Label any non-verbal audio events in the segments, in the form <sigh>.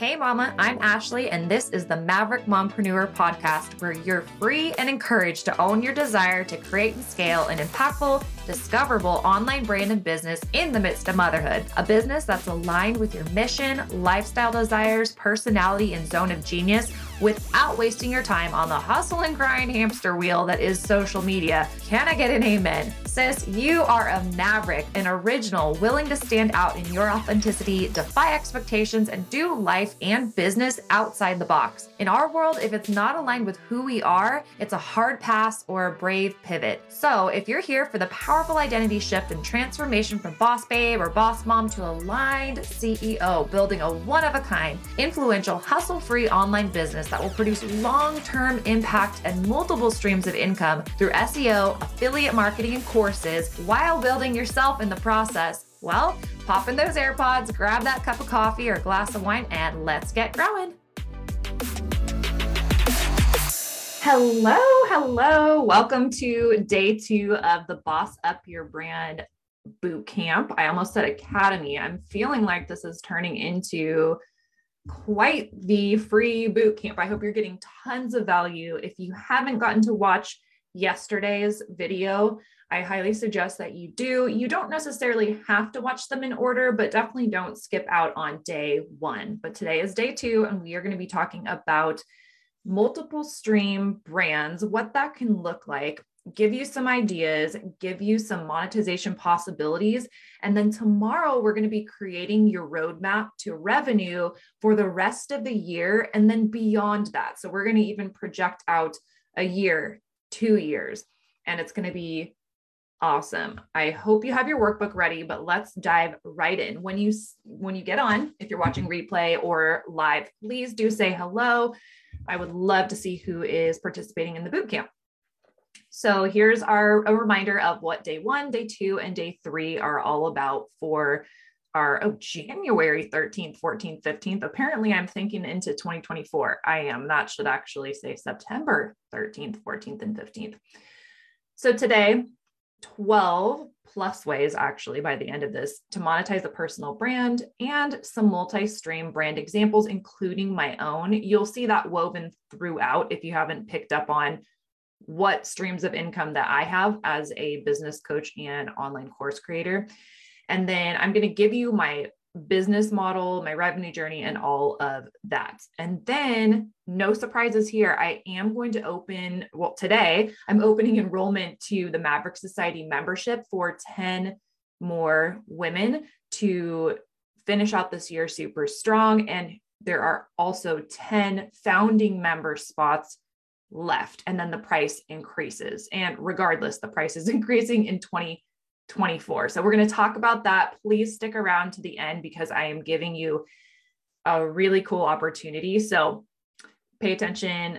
Hey, Mama, I'm Ashley, and this is the Maverick Mompreneur podcast, where you're free and encouraged to own your desire to create and scale an impactful, discoverable online brand and business in the midst of motherhood. A business that's aligned with your mission, lifestyle desires, personality, and zone of genius without wasting your time on the hustle and grind hamster wheel that is social media. Can I get an amen? Sis, you are a maverick, an original, willing to stand out in your authenticity, defy expectations, and do life and business outside the box. In our world, if it's not aligned with who we are, it's a hard pass or a brave pivot. So, if you're here for the powerful identity shift and transformation from boss babe or boss mom to aligned CEO, building a one of a kind, influential, hustle free online business that will produce long term impact and multiple streams of income through SEO, affiliate marketing, and courses while building yourself in the process. Well, pop in those AirPods, grab that cup of coffee or glass of wine, and let's get growing. Hello, hello. Welcome to day two of the Boss Up Your Brand boot camp. I almost said academy. I'm feeling like this is turning into quite the free boot camp. I hope you're getting tons of value. If you haven't gotten to watch yesterday's video, I highly suggest that you do. You don't necessarily have to watch them in order, but definitely don't skip out on day one. But today is day two, and we are going to be talking about multiple stream brands, what that can look like, give you some ideas, give you some monetization possibilities. And then tomorrow, we're going to be creating your roadmap to revenue for the rest of the year and then beyond that. So, we're going to even project out a year, two years, and it's going to be awesome i hope you have your workbook ready but let's dive right in when you when you get on if you're watching replay or live please do say hello i would love to see who is participating in the boot camp so here's our a reminder of what day one, day two, and day three are all about for our oh January 13th, 14th, 15th. Apparently, I'm thinking into 2024. I am. That should actually say September 13th, 14th, and 15th. So today, 12 plus ways actually by the end of this to monetize a personal brand and some multi-stream brand examples including my own you'll see that woven throughout if you haven't picked up on what streams of income that I have as a business coach and online course creator. And then I'm going to give you my business model, my revenue journey, and all of that. And then, no surprises here. I am going to open, well, today, I'm opening enrollment to the Maverick Society membership for 10 more women to finish out this year super strong. And there are also 10 founding member spots left and then the price increases and regardless the price is <laughs> increasing in 2024 so we're going to talk about that please stick around to the end because i am giving you a really cool opportunity so pay attention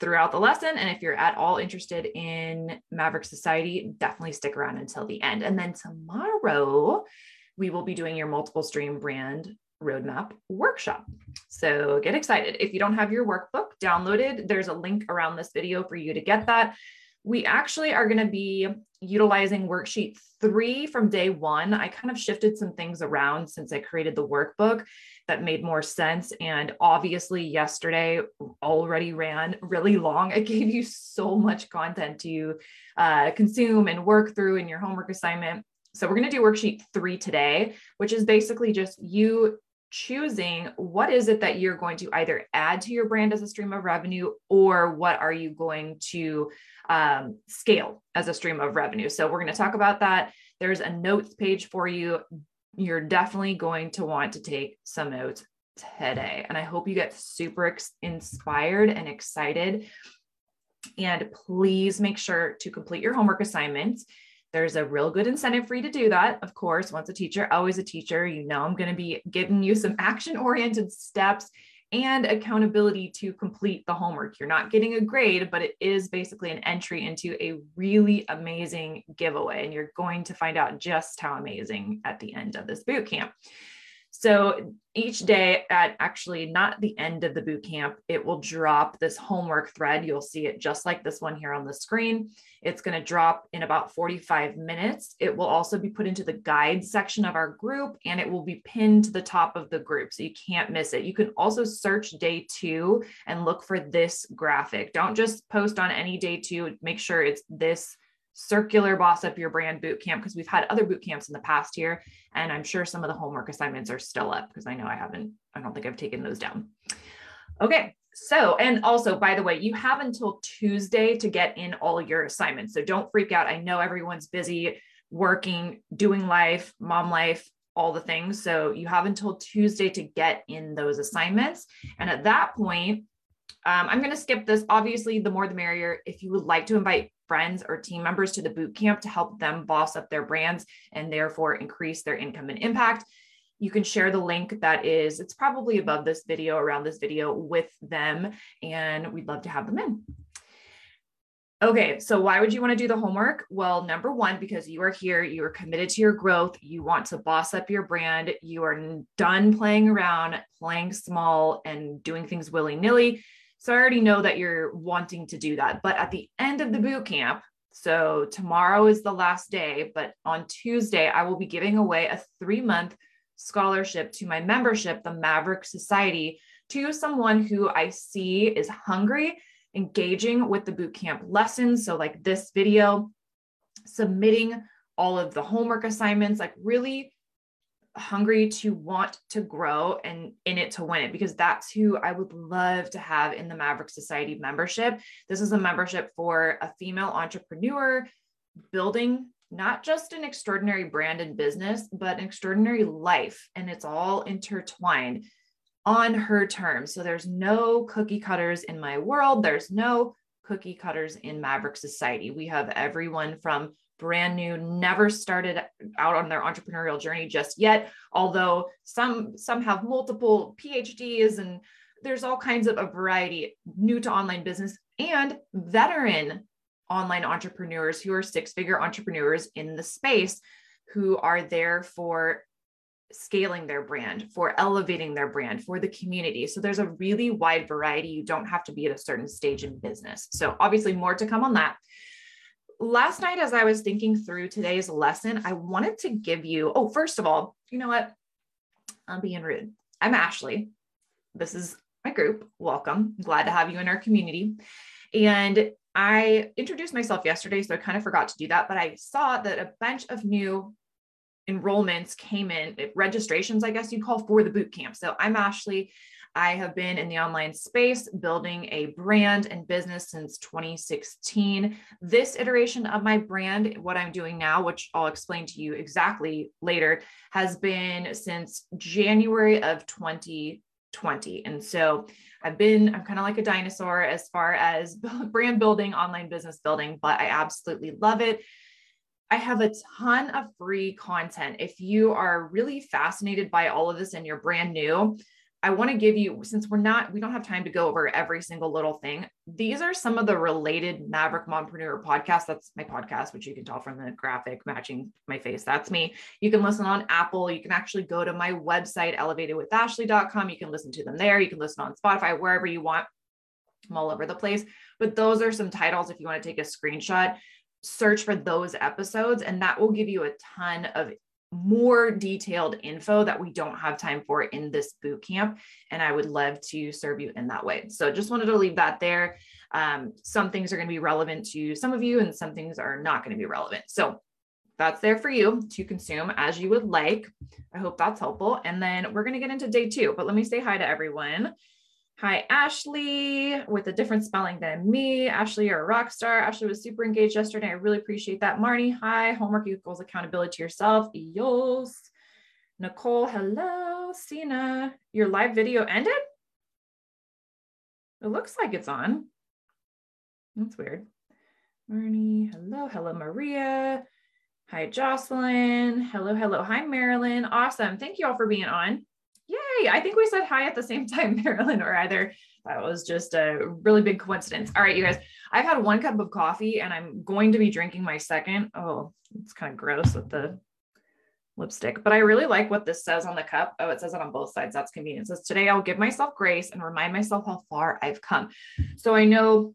throughout the lesson and if you're at all interested in maverick society definitely stick around until the end and then tomorrow we will be doing your multiple stream brand roadmap workshop. So get excited. If you don't have your workbook downloaded, there's a link around this video for you to get that. We actually are going to be utilizing worksheet three from day one. I kind of shifted some things around since I created the workbook that made more sense. And obviously, yesterday already ran really long. I gave you so much content to uh, consume and work through in your homework assignment. So, we're going to do worksheet three today, which is basically just you choosing what is it that you're going to either add to your brand as a stream of revenue or what are you going to um, scale as a stream of revenue. So, we're going to talk about that. There's a notes page for you. You're definitely going to want to take some notes today. And I hope you get super inspired and excited. And please make sure to complete your homework assignments. There's a real good incentive for you to do that. Of course, once a teacher, always a teacher. You know, I'm going to be giving you some action oriented steps and accountability to complete the homework. You're not getting a grade, but it is basically an entry into a really amazing giveaway. And you're going to find out just how amazing at the end of this boot camp. So each day at actually not the end of the boot camp, it will drop this homework thread. You'll see it just like this one here on the screen. It's going to drop in about 45 minutes. It will also be put into the guide section of our group and it will be pinned to the top of the group. So you can't miss it. You can also search day two and look for this graphic. Don't just post on any day two. Make sure it's this circular boss up your brand boot camp because we've had other boot camps in the past here and i'm sure some of the homework assignments are still up because i know i haven't i don't think i've taken those down okay so and also by the way you have until tuesday to get in all your assignments so don't freak out i know everyone's busy working doing life mom life all the things so you have until tuesday to get in those assignments and at that point um, I'm going to skip this. Obviously, the more the merrier. If you would like to invite friends or team members to the boot camp to help them boss up their brands and therefore increase their income and impact, you can share the link that is, it's probably above this video, around this video with them, and we'd love to have them in. Okay, so why would you want to do the homework? Well, number one, because you are here, you are committed to your growth, you want to boss up your brand, you are done playing around, playing small, and doing things willy nilly. So I already know that you're wanting to do that. But at the end of the boot camp, so tomorrow is the last day, but on Tuesday, I will be giving away a three month scholarship to my membership, the Maverick Society, to someone who I see is hungry, engaging with the boot camp lessons. So, like this video, submitting all of the homework assignments, like really hungry to want to grow and in it to win it because that's who I would love to have in the Maverick Society membership. This is a membership for a female entrepreneur building not just an extraordinary brand and business, but an extraordinary life. And it's all intertwined on her terms. So there's no cookie cutters in my world. There's no cookie cutters in Maverick Society. We have everyone from brand new, never started out on their entrepreneurial journey just yet, although some some have multiple PhDs and there's all kinds of a variety new to online business and veteran online entrepreneurs who are six-figure entrepreneurs in the space who are there for scaling their brand, for elevating their brand, for the community. So there's a really wide variety. You don't have to be at a certain stage in business. So obviously more to come on that last night, as I was thinking through today's lesson, I wanted to give you, oh, first of all, you know what? I'm being rude. I'm Ashley. This is my group. Welcome. Glad to have you in our community. And I introduced myself yesterday, so I kind of forgot to do that, but I saw that a bunch of new enrollments came in, registrations, I guess you'd call for the boot camp. So I'm Ashley. I have been in the online space building a brand and business since 2016. This iteration of my brand, what I'm doing now, which I'll explain to you exactly later, has been since January of 2020. And so I've been, I'm kind of like a dinosaur as far as <laughs> brand building, online business building, but I absolutely love it. I have a ton of free content. If you are really fascinated by all of this and you're brand new, I want to give you, since we're not, we don't have time to go over every single little thing. These are some of the related Maverick Mompreneur podcasts. That's my podcast, which you can tell from the graphic matching my face. That's me. You can listen on Apple. You can actually go to my website, elevatedwithashley.com. You can listen to them there. You can listen on Spotify, wherever you want. I'm all over the place. But those are some titles if you want to take a screenshot search for those episodes and that will give you a ton of more detailed info that we don't have time for in this boot camp. And I would love to serve you in that way. So just wanted to leave that there. Um, some things are going to be relevant to some of you, and some things are not going to be relevant. So that's there for you to consume as you would like. I hope that's helpful. And then we're going to get into day two, but let me say hi to everyone. Hi, Ashley, with a different spelling than me. Ashley, you're a rock star. Ashley was super engaged yesterday. I really appreciate that. Marnie, hi. Homework equals accountability to yourself. Yos. Nicole, hello. Sina, your live video ended? It looks like it's on. That's weird. Marnie, hello. Hello, Maria. Hi, Jocelyn. Hello, hello. Hi, Marilyn. Awesome. Thank you all for being on. I think we said hi at the same <laughs> time, Marilyn, or either that was just a really big coincidence. All right, you guys, I've had one cup of coffee and I'm going to be drinking my second. Oh, it's kind of gross with the lipstick, but I really like what this says on the cup. Oh, it says it on both sides. That's convenient. It says today I'll give myself grace and remind myself how far I've come. So I know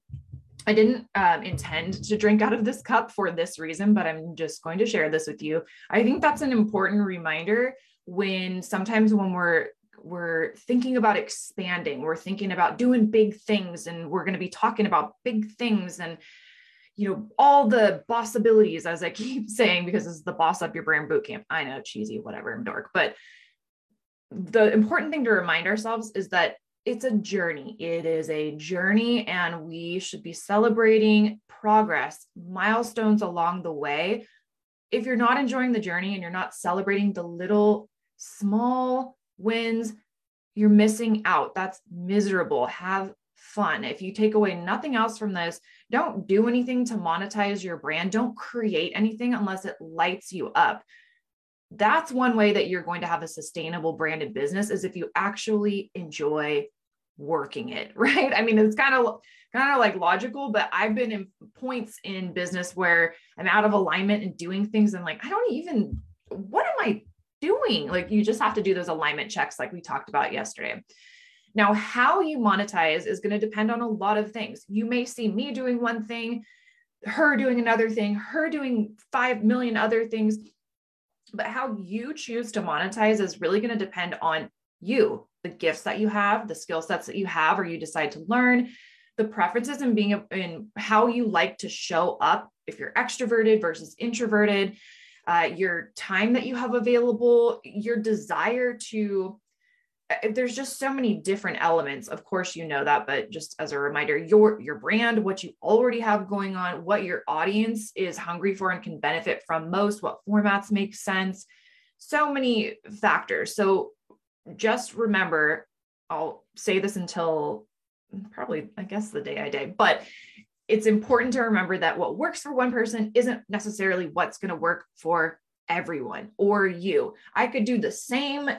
I didn't um, intend to drink out of this cup for this reason, but I'm just going to share this with you. I think that's an important reminder when sometimes when we're we're thinking about expanding, we're thinking about doing big things, and we're going to be talking about big things and you know all the possibilities as i <laughs> keep saying because this is the boss up your brand boot camp i know cheesy whatever i'm dark but the important thing to remind ourselves is that it's a journey. It is a journey, and we should be celebrating progress, milestones along the way. If you're not enjoying the journey and you're not celebrating the little small wins, you're missing out. That's miserable. Have fun. If you take away nothing else from this, don't do anything to monetize your brand. Don't create anything unless it lights you up that's one way that you're going to have a sustainable branded business is if you actually enjoy working it, <laughs> right? I mean, it's kind of kind of like logical, but I've been in points in business where I'm out of alignment and doing things and like I don't even what am I doing? Like you just have to do those alignment checks like we talked about yesterday. Now, how you monetize is going to depend on a lot of things. You may see me doing one thing, her doing another thing, her doing 5 million other things. But how you choose to monetize is really going to depend on you the gifts that you have, the skill sets that you have, or you decide to learn, the preferences and being in how you like to show up if you're extroverted versus introverted, uh, your time that you have available, your desire to. Uh, there's just so many different elements. Of course, you know that, but just as a reminder, your your brand, what you already have going on, what your audience is hungry for and can benefit from most, what formats make sense, so many factors. So just remember, I'll say this until probably, I guess, the day I die, but it's important to remember that what works for one person isn't necessarily what's going to work for everyone or you. I could do the same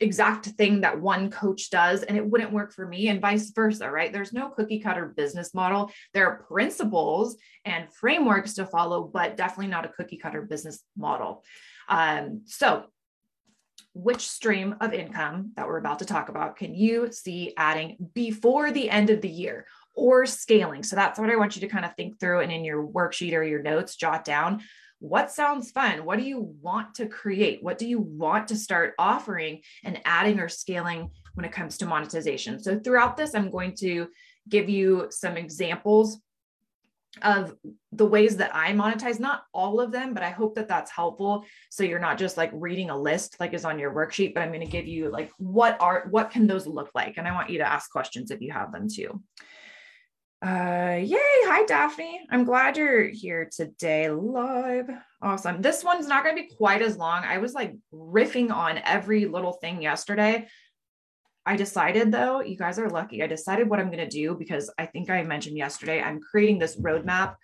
exact thing that one coach does and it wouldn't work for me and vice versa, right? There's no cookie cutter business model. There are principles and frameworks to follow, but definitely not a cookie cutter business model. Um, so which stream of income that we're about to talk about can you see adding before the end of the year or scaling? So that's what I want you to kind of think through and in your worksheet or your notes, jot down what sounds fun? What do you want to create? What do you want to start offering and adding or scaling when it comes to monetization? So, throughout this, I'm going to give you some examples of the ways that I monetize, not all of them, but I hope that that's helpful. So you're not just like reading a list like is on your worksheet, but I'm going to give you like what are what can those look like? And I want you to ask questions if you have them too. Uh yay, hi Daphne. I'm glad you're here today live. Awesome. This one's not going to be quite as long. I was like riffing on every little thing yesterday. I decided though, you guys are lucky. I decided what I'm going to do because I think I mentioned yesterday, I'm creating this roadmap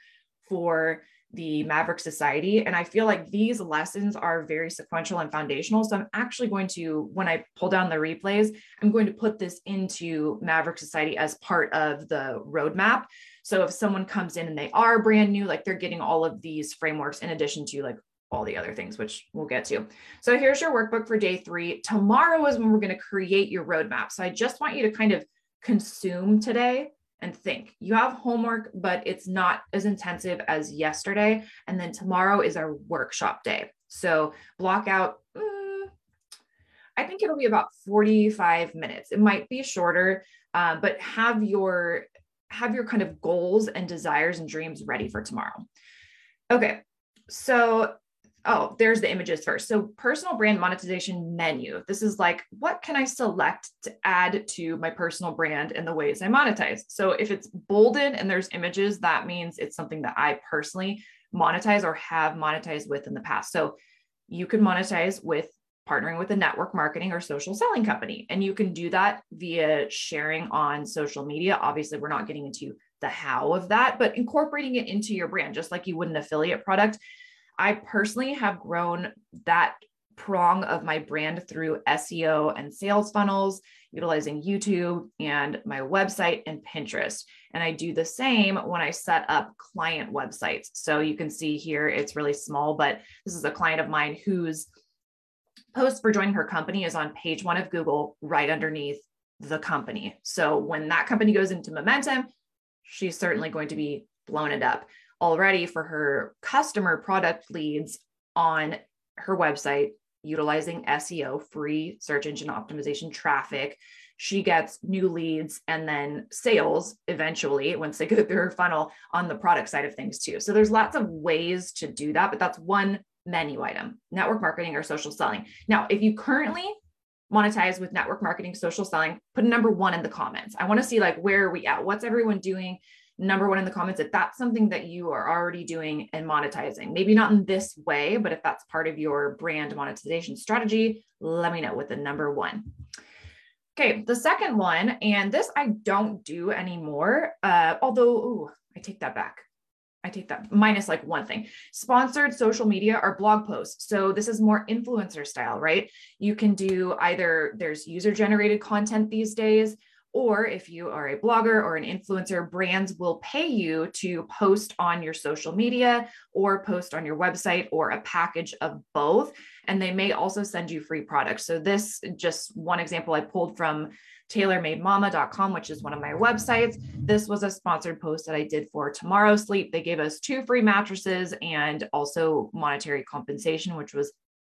for the Maverick Society. And I feel like these lessons are very sequential and foundational. So I'm actually going to, when I pull down the replays, I'm going to put this into Maverick Society as part of the roadmap. So if someone comes in and they are brand new, like they're getting all of these frameworks in addition to like all the other things, which we'll get to. So here's your workbook for day three. Tomorrow is when we're going to create your roadmap. So I just want you to kind of consume today and think. You have homework, but it's not as intensive as yesterday. And then tomorrow is our workshop day. So block out, mm, I think it'll be about 45 minutes. It might be shorter, uh, but have your have your kind of goals and desires and dreams ready for tomorrow. Okay, so oh, there's the images first. So personal brand monetization menu. This is like, what can I select to add to my personal brand and the ways I monetize? So if it's bolded and there's images, that means it's something that I personally monetize or have monetized with in the past. So you can monetize with partnering with a network marketing or social selling company. And you can do that via sharing on social media. Obviously, we're not getting into the how of that, but incorporating it into your brand, just like you would an affiliate product. I personally have grown that prong of my brand through SEO and sales funnels, utilizing YouTube and my website and Pinterest. And I do the same when I set up client websites. So you can see here, it's really small, but this is a client of mine whose post for joining her company is on page one of Google, right underneath the company. So when that company goes into momentum, she's certainly going to be blown it up already for her customer product leads on her website utilizing SEO, free search engine optimization traffic. She gets new leads and then sales eventually once they go through her funnel on the product side of things too. So there's lots of ways to do that, but that's one menu item network marketing or social selling. Now, if you currently monetize with network marketing, social selling, put a number one in the comments. I want to see like where are we at? What's everyone doing? Number one in the comments if that's something that you are already doing and monetizing. Maybe not in this way, but if that's part of your brand monetization strategy, let me know with the number one. Okay, the second one, and this I don't do anymore. Uh, although, ooh, I take that back. I take that minus like one thing. Sponsored social media or blog posts. So this is more influencer style, right? You can do either there's user generated content these days, or if you are a blogger or an influencer, brands will pay you to post on your social media or post on your website or a package of both. And they may also send you free products. So, this just one example I pulled from tailormademama.com, which is one of my websites. This was a sponsored post that I did for Tomorrow Sleep. They gave us two free mattresses and also monetary compensation, which was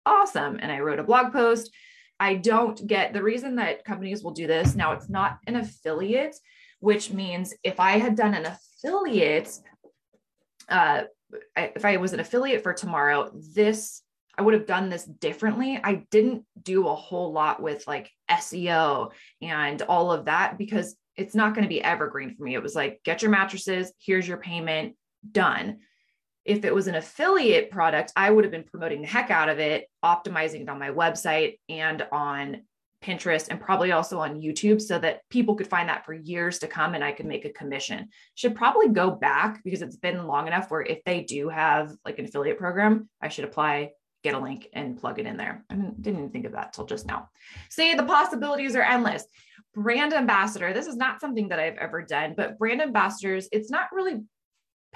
awesome. And I wrote a blog post. I don't get the reason that companies will do this. Now, it's not an affiliate, which means if I had done an affiliate, uh, if I was an affiliate for tomorrow, this I would have done this differently. I didn't do a whole lot with like SEO and all of that because it's not going to be evergreen for me. It was like, get your mattresses, here's your payment, done. If it was an affiliate product, I would have been promoting the heck out of it, optimizing it on my website and on Pinterest and probably also on YouTube so that people could find that for years to come and I could make a commission. Should probably go back because it's been long enough where if they do have like an affiliate program, I should apply get a link and plug it in there. I didn't even think of that till just now. See, the possibilities are endless. Brand ambassador, this is not something that I've ever done, but brand ambassadors, it's not really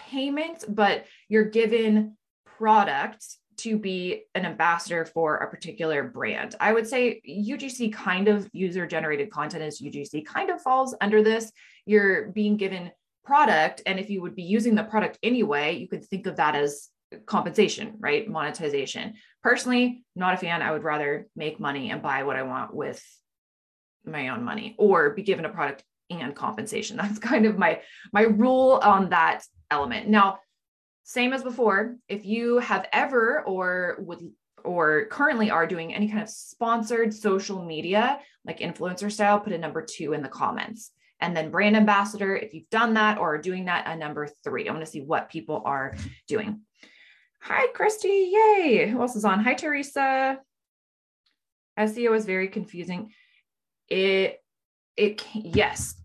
payment, but you're given products to be an ambassador for a particular brand. I would say UGC kind of user generated content as UGC kind of falls under this. You're being given product and if you would be using the product anyway, you could think of that as compensation, right? Monetization. Personally, not a fan. I would rather make money and buy what I want with my own money or be given a product and compensation. <laughs> That's kind of my my rule on that element. Now, same as before, if you have ever or would or currently are doing any kind of sponsored social media like influencer style, put a number 2 in the comments. And then brand ambassador, if you've done that or are doing that, a number 3. I want to see what people are doing. Hi, Christy. Yay. Who else is on? Hi, Teresa. SEO is very confusing. It, it, yes,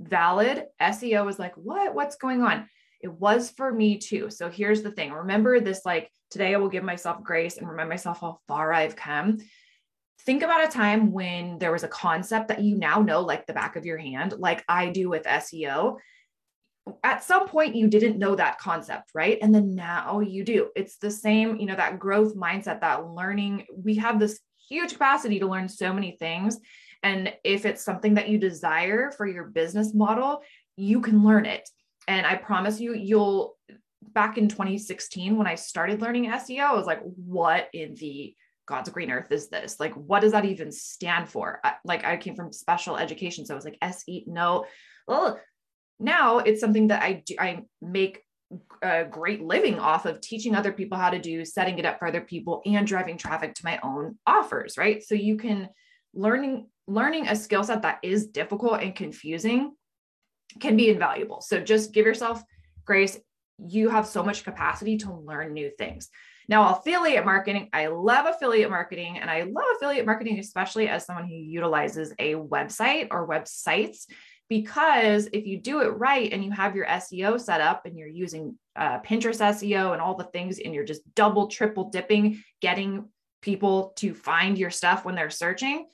valid. SEO is like, what? What's going on? It was for me too. So here's the thing remember this like, today I will give myself grace and remind myself how far I've come. Think about a time when there was a concept that you now know like the back of your hand, like I do with SEO at some point you didn't know that concept, right? And then now you do. It's the same, you know, that growth mindset, that learning. We have this huge capacity to learn so many things. And if it's something that you desire for your business model, you can learn it. And I promise you, you'll back in 2016 when I started learning SEO, I was like, what in the God's green earth is this? Like, what does that even stand for? Like, I came from special education. So I was like, SE, no. Oh, now it's something that I do, I make a great living off of teaching other people how to do, setting it up for other people, and driving traffic to my own offers, right? So you can learning learning a skill set that is difficult and confusing can be invaluable. So just give yourself grace. You have so much capacity to learn new things. Now, affiliate marketing, I love affiliate marketing and I love affiliate marketing, especially as someone who utilizes a website or websites because if you do it right and you have your SEO set up and you're using uh, Pinterest SEO and all the things and you're just double, triple dipping, getting people to find your stuff when they're searching,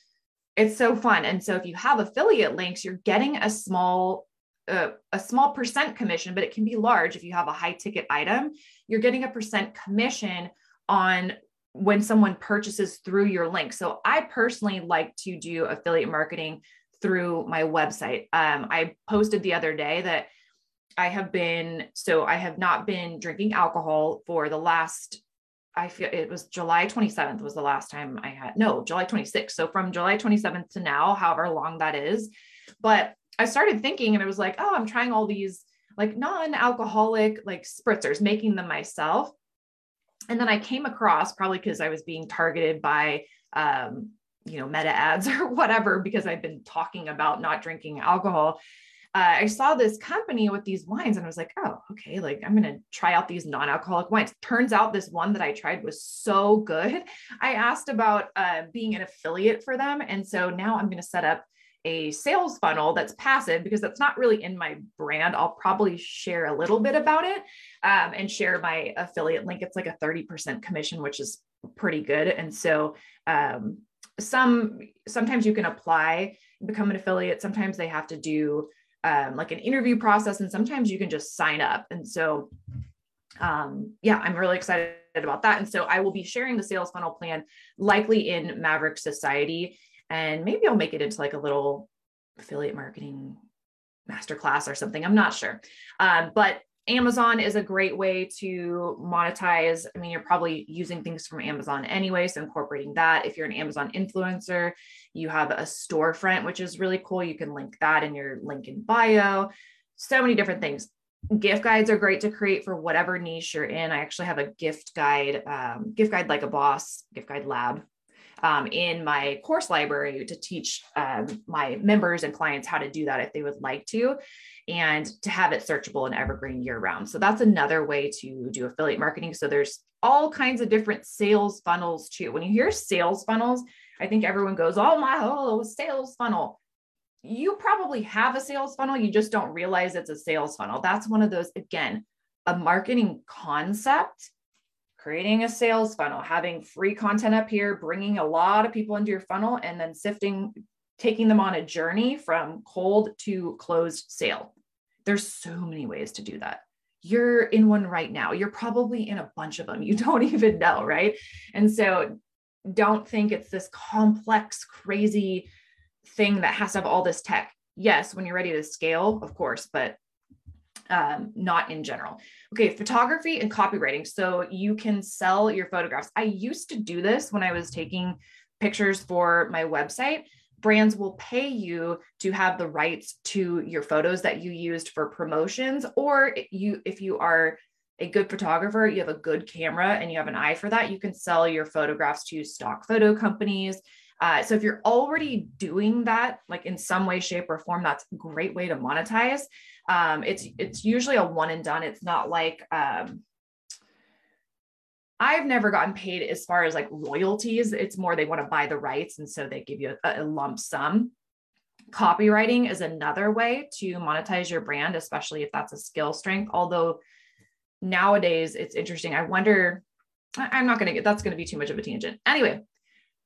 it's so fun. And so if you have affiliate links, you're getting a small uh, a small percent commission, but it can be large if you have a high ticket item. You're getting a percent commission on when someone purchases through your link. So I personally like to do affiliate marketing through my website. Um, I posted the other day that I have been, so I have not been drinking alcohol for the last, I feel it was July 27th was the last time I had, no, July 26th. So from July 27th to now, however long that is. But I started thinking and it was like, oh, I'm trying all these like non-alcoholic like spritzers, making them myself. And then I came across probably because I was being targeted by um, you know, meta ads <laughs> or whatever, because I've been talking about not drinking alcohol. Uh, I saw this company with these wines and I was like, oh, okay, like I'm going to try out these non alcoholic wines. Turns out this one that I tried was so good. I asked about uh, being an affiliate for them. And so now I'm going to set up a sales funnel that's passive because that's not really in my brand. I'll probably share a little bit about it um, and share my affiliate link. It's like a 30% commission, which is pretty good. And so um, some sometimes you can apply, become an affiliate. Sometimes they have to do um, like an interview process, and sometimes you can just sign up. And so um, yeah, I'm really excited about that. And so I will be sharing the sales funnel plan likely in Maverick Society and maybe I'll make it into like a little affiliate marketing masterclass or something. I'm not sure. Um, but Amazon is a great way to monetize. I mean, you're probably using things from Amazon anyway, so incorporating that. If you're an Amazon influencer, you have a storefront, which is really cool. You can link that in your link in bio. So many different things. Gift guides are great to create for whatever niche you're in. I actually have a gift guide, um, gift guide like a boss, gift guide lab um, in my course library to teach um, my members and clients how to do that if they would like to, and to have it searchable and evergreen year round. So that's another way to do affiliate marketing. So there's all kinds of different sales funnels too. When you hear sales funnels, I think everyone goes, "Oh my, oh, sales funnel." You probably have a sales funnel, you just don't realize it's a sales funnel. That's one of those again, a marketing concept creating a sales funnel, having free content up here, bringing a lot of people into your funnel, and then sifting, taking them on a journey from cold to closed sale. There's so many ways to do that. You're in one right now. You're probably in a bunch of them. You <laughs> don't even know, right? And so don't think it's this complex, crazy thing that has to have all this tech. Yes, when you're ready to scale, of course, but um, not in general. Okay, photography and copywriting. So you can sell your photographs. I used to do this when I was taking pictures for my website. Brands will pay you to have the rights to your photos that you used for promotions, or you, if you are a good photographer, you have a good camera and you have an eye for that, you can sell your photographs to stock photo companies. Uh, so if you're already doing that, like in some way, shape, or form, that's a great way to monetize um, it's it's usually a one and done. It's not like um, I've never gotten paid as far as like royalties. It's more they want to buy the rights, and so they give you a, a lump sum. Copywriting is another way to monetize your brand, especially if that's a skill strength. Although nowadays it's interesting. I wonder. I'm not going to get that's going to be too much of a tangent. Anyway,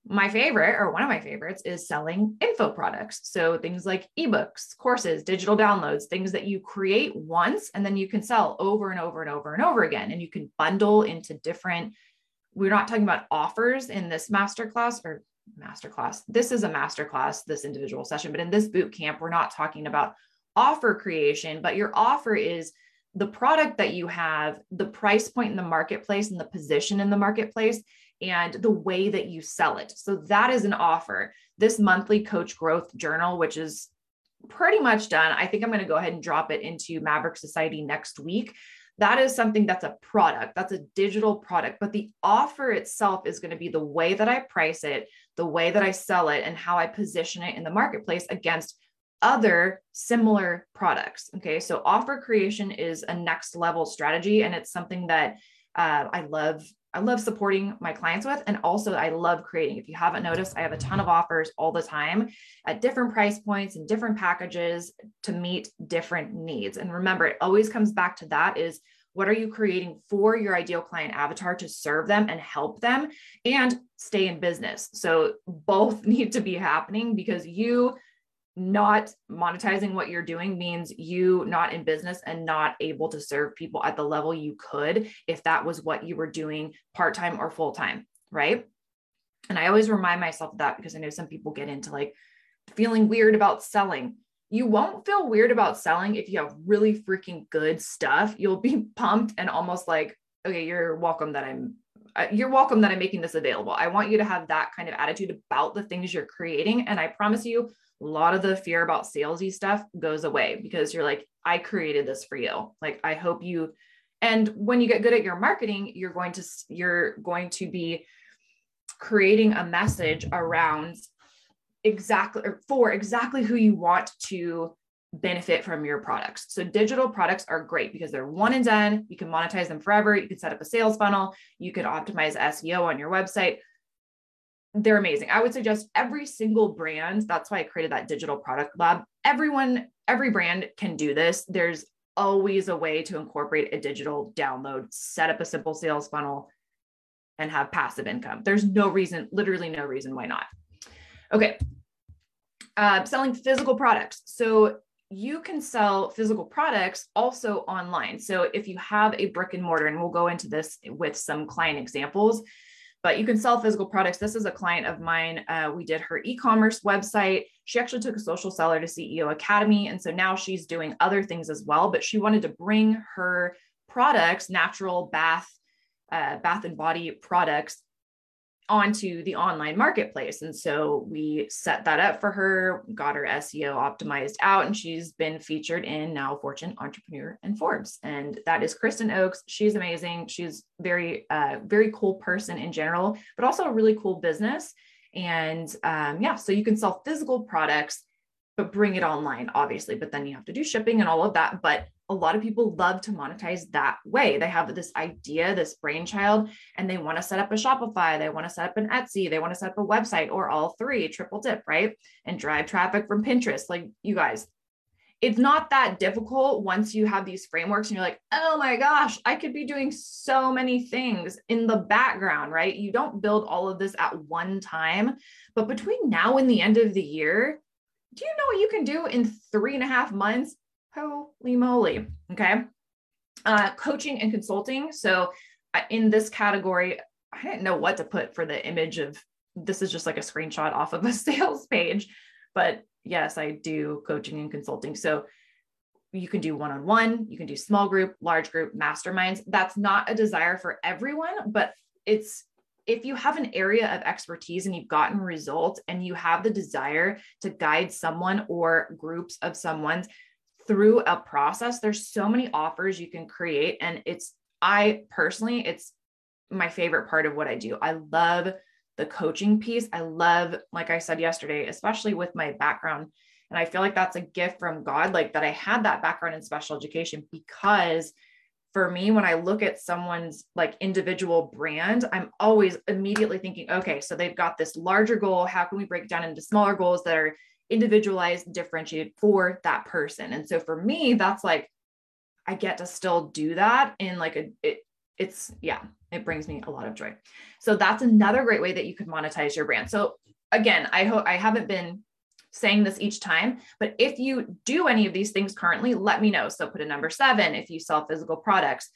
my favorite or one of my favorites is selling info products. So things like ebooks courses digital downloads things that you create once and then you can sell over and over and over and over again. And you can bundle into different we're not talking about offers in this masterclass or masterclass. This is a masterclass this individual session but in this boot camp we're not talking about offer creation but your offer is the product that you have the price point in the marketplace and the position in the marketplace and the way that you sell it. So that is an offer. This monthly coach growth journal, which is pretty much done. I think I'm going to go ahead and drop it into Maverick Society next week. That is something that's a product, that's a digital product, but the offer itself is going to be the way that I price it, the way that I sell it, and how I position it in the marketplace against other similar products. Okay. So offer creation is a next level strategy, and it's something that uh, I love I love supporting my clients with. And also, I love creating. If you haven't noticed, I have a ton of offers all the time at different price points and different packages to meet different needs. And remember, it always comes back to that is what are you creating for your ideal client avatar to serve them and help them and stay in business? So both <laughs> need to be happening because you not monetizing what you're doing means you not in business and not able to serve people at the level you could if that was what you were doing part-time or full-time right? And I always remind myself of that because I know some people get into like feeling weird about selling. You won't feel weird about selling if you have really freaking good stuff. You'll be <laughs> pumped and almost like, okay, you're welcome that I'm uh, you're welcome that I'm making this available. I want you to have that kind of attitude about the things you're creating. And I promise you, a lot of the fear about salesy stuff goes away because you're like, I created this for you. Like, I hope you, and when you get good at your marketing, you're going to, you're going to be creating a message around exactly for exactly who you want to benefit from your products. So digital products are great because they're one and done. You can monetize them forever. You can set up a sales funnel. You can optimize SEO on your website. They're amazing. I would suggest every single brand. That's why I created that digital product lab. Everyone, every brand can do this. There's always a way to incorporate a digital download, set up a simple sales funnel, and have passive income. There's no reason, literally no reason why not. Okay. Uh, selling physical products. So you can sell physical products also online. So if you have a brick and mortar, and we'll go into this with some client examples, but you can sell physical products. This is a client of mine. Uh, we did her e commerce website. She actually took a social seller to CEO Academy. And so now she's doing other things as well, but she wanted to bring her products, natural bath, uh, bath and body products onto the online marketplace. And so we set that up for her, got her SEO optimized out, and she's been featured in now Fortune Entrepreneur and Forbes. And that is Kristen Oakes. She's amazing. She's very, uh, very cool person in general, but also a really cool business. And um, yeah, so you can sell physical products, but bring it online, obviously. But then you have to do shipping and all of that. But a lot of people love to monetize that way. They have this idea, this brainchild, and they want to set up a Shopify, they want to set up an Etsy, they want to set up a website or all three, triple dip, right? And drive traffic from Pinterest. Like you guys, it's not that difficult once you have these frameworks and you're like, oh my gosh, I could be doing so many things in the background, right? You don't build all of this at one time, but between now and the end of the year, do you know what you can do in three and a half months? Holy moly. Okay. Uh, coaching and consulting. So, uh, in this category, I didn't know what to put for the image of this is just like a screenshot off of a <laughs> sales page. But yes, I do coaching and consulting. So, you can do one on one, you can do small group, large group, masterminds. That's not a desire for everyone, but it's if you have an area of expertise and you've gotten results and you have the desire to guide someone or groups of someone's through a process there's so many offers you can create and it's i personally it's my favorite part of what i do. I love the coaching piece. I love like i said yesterday especially with my background and i feel like that's a gift from god like that i had that background in special education because for me when i look at someone's like individual brand i'm always immediately thinking okay so they've got this larger goal. How can we break down into smaller goals that are individualized, differentiated for that person. And so for me, that's like, I get to still do that in like a, it, it's, yeah, it brings me a lot of joy. So that's another great way that you could monetize your brand. So again, I hope I haven't been saying this each time, but if you do any of these things currently, let me know. So put a number seven if you sell physical products,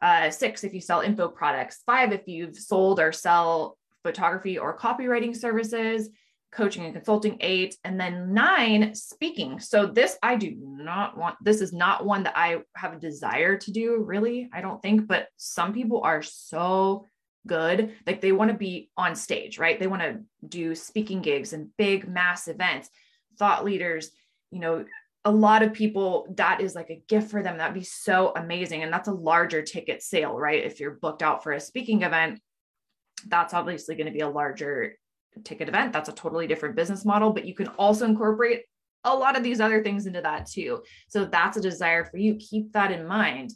uh, six if you sell info products, five if you've sold or sell photography or copywriting services, coaching and consulting, eight, and then nine, speaking. So this I do not want, this is not one that I have a desire to do, really, I don't think, but some people are so good. Like they want to be on stage, right? They want to do speaking gigs and big mass events, thought leaders, you know, a lot of people that is like a gift for them that'd be so amazing and that's a larger ticket sale right if you're booked out for a speaking event that's obviously going to be a larger ticket event. That's a totally different business model, but you can also incorporate a lot of these other things into that too. So that's a desire for you. Keep that in mind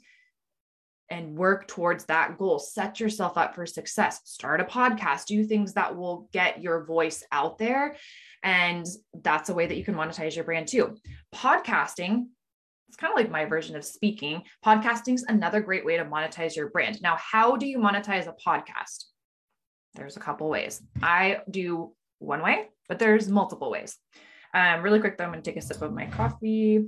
and work towards that goal. Set yourself up for success. Start a podcast, do things that will get your voice out there. And that's a way that you can monetize your brand too. Podcasting, it's kind of like my version of speaking. Podcasting is another great way to monetize your brand. Now, how do you monetize a podcast? There's a couple ways. I do one way, but there's multiple ways. Um, really quick though, I'm gonna take a sip of my coffee.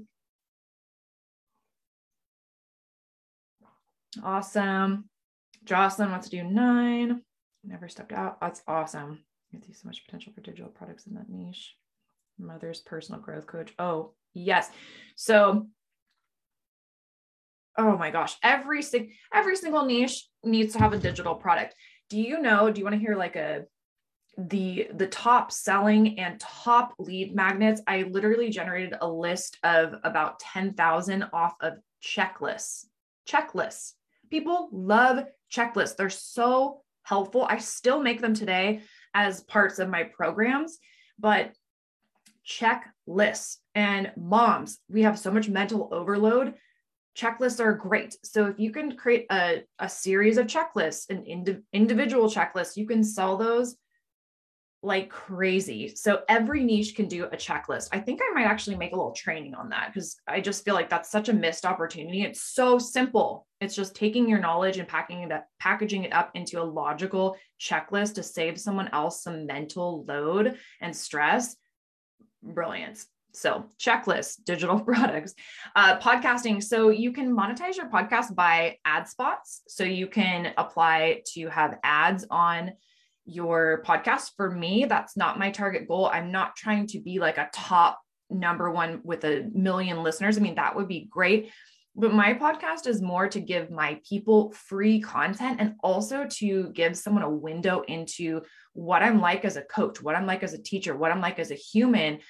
Awesome. Jocelyn wants to do nine. never stepped out. That's awesome. I see so much potential for digital products in that niche. Mother's personal growth coach. Oh, yes. So, oh my gosh, every every single niche needs to have a digital product. Do you know? Do you want to hear like a the the top selling and top lead magnets? I literally generated a list of about 10,000 off of checklists. Checklists. People love checklists. They're so helpful. I still make them today as parts of my programs, but checklists and moms, we have so much mental overload. Checklists are great. So if you can create a, a series of checklists, an indi- individual checklist, you can sell those like crazy. So every niche can do a checklist. I think I might actually make a little training on that because I just feel like that's such a missed opportunity. It's so simple. It's just taking your knowledge and packing it up, packaging it up into a logical checklist to save someone else some mental load and stress. Brilliant. So, checklist, digital <laughs> products, uh, podcasting. So, you can monetize your podcast by ad spots. So, you can apply to have ads on your podcast. For me, that's not my target goal. I'm not trying to be like a top number one with a million listeners. I mean, that would be great. But my podcast is more to give my people free content and also to give someone a window into what I'm like as a coach, what I'm like as a teacher, what I'm like as a human,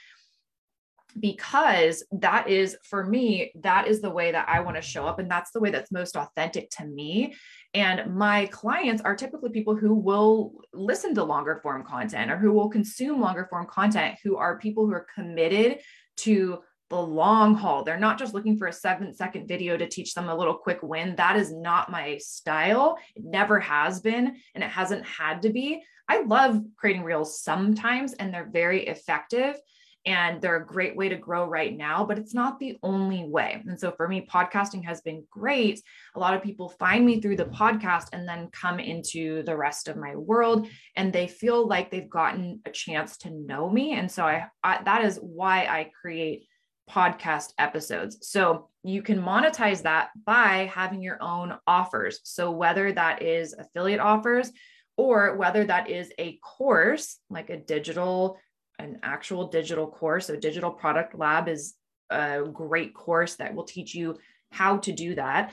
because that is for me that is the way that i want to show up and that's the way that's most authentic to me. And my clients are typically people who will listen to longer form content or who will consume longer form content who are people who are committed to the long haul. They're not just looking for a seven second video to teach them a little quick win. That is not my style. It never has been and it hasn't had to be. I love creating reels sometimes and they're very effective and they're a great way to grow right now, but it's not the only way. And so for me, podcasting has been great. A lot of people find me through the podcast and then come into the rest of my world and they feel like they've gotten a chance to know me. And so I, I that is why I create podcast episodes. So you can monetize that by having your own offers. So whether that is affiliate offers or whether that is a course like a digital an actual digital course. So, Digital Product Lab is a great course that will teach you how to do that.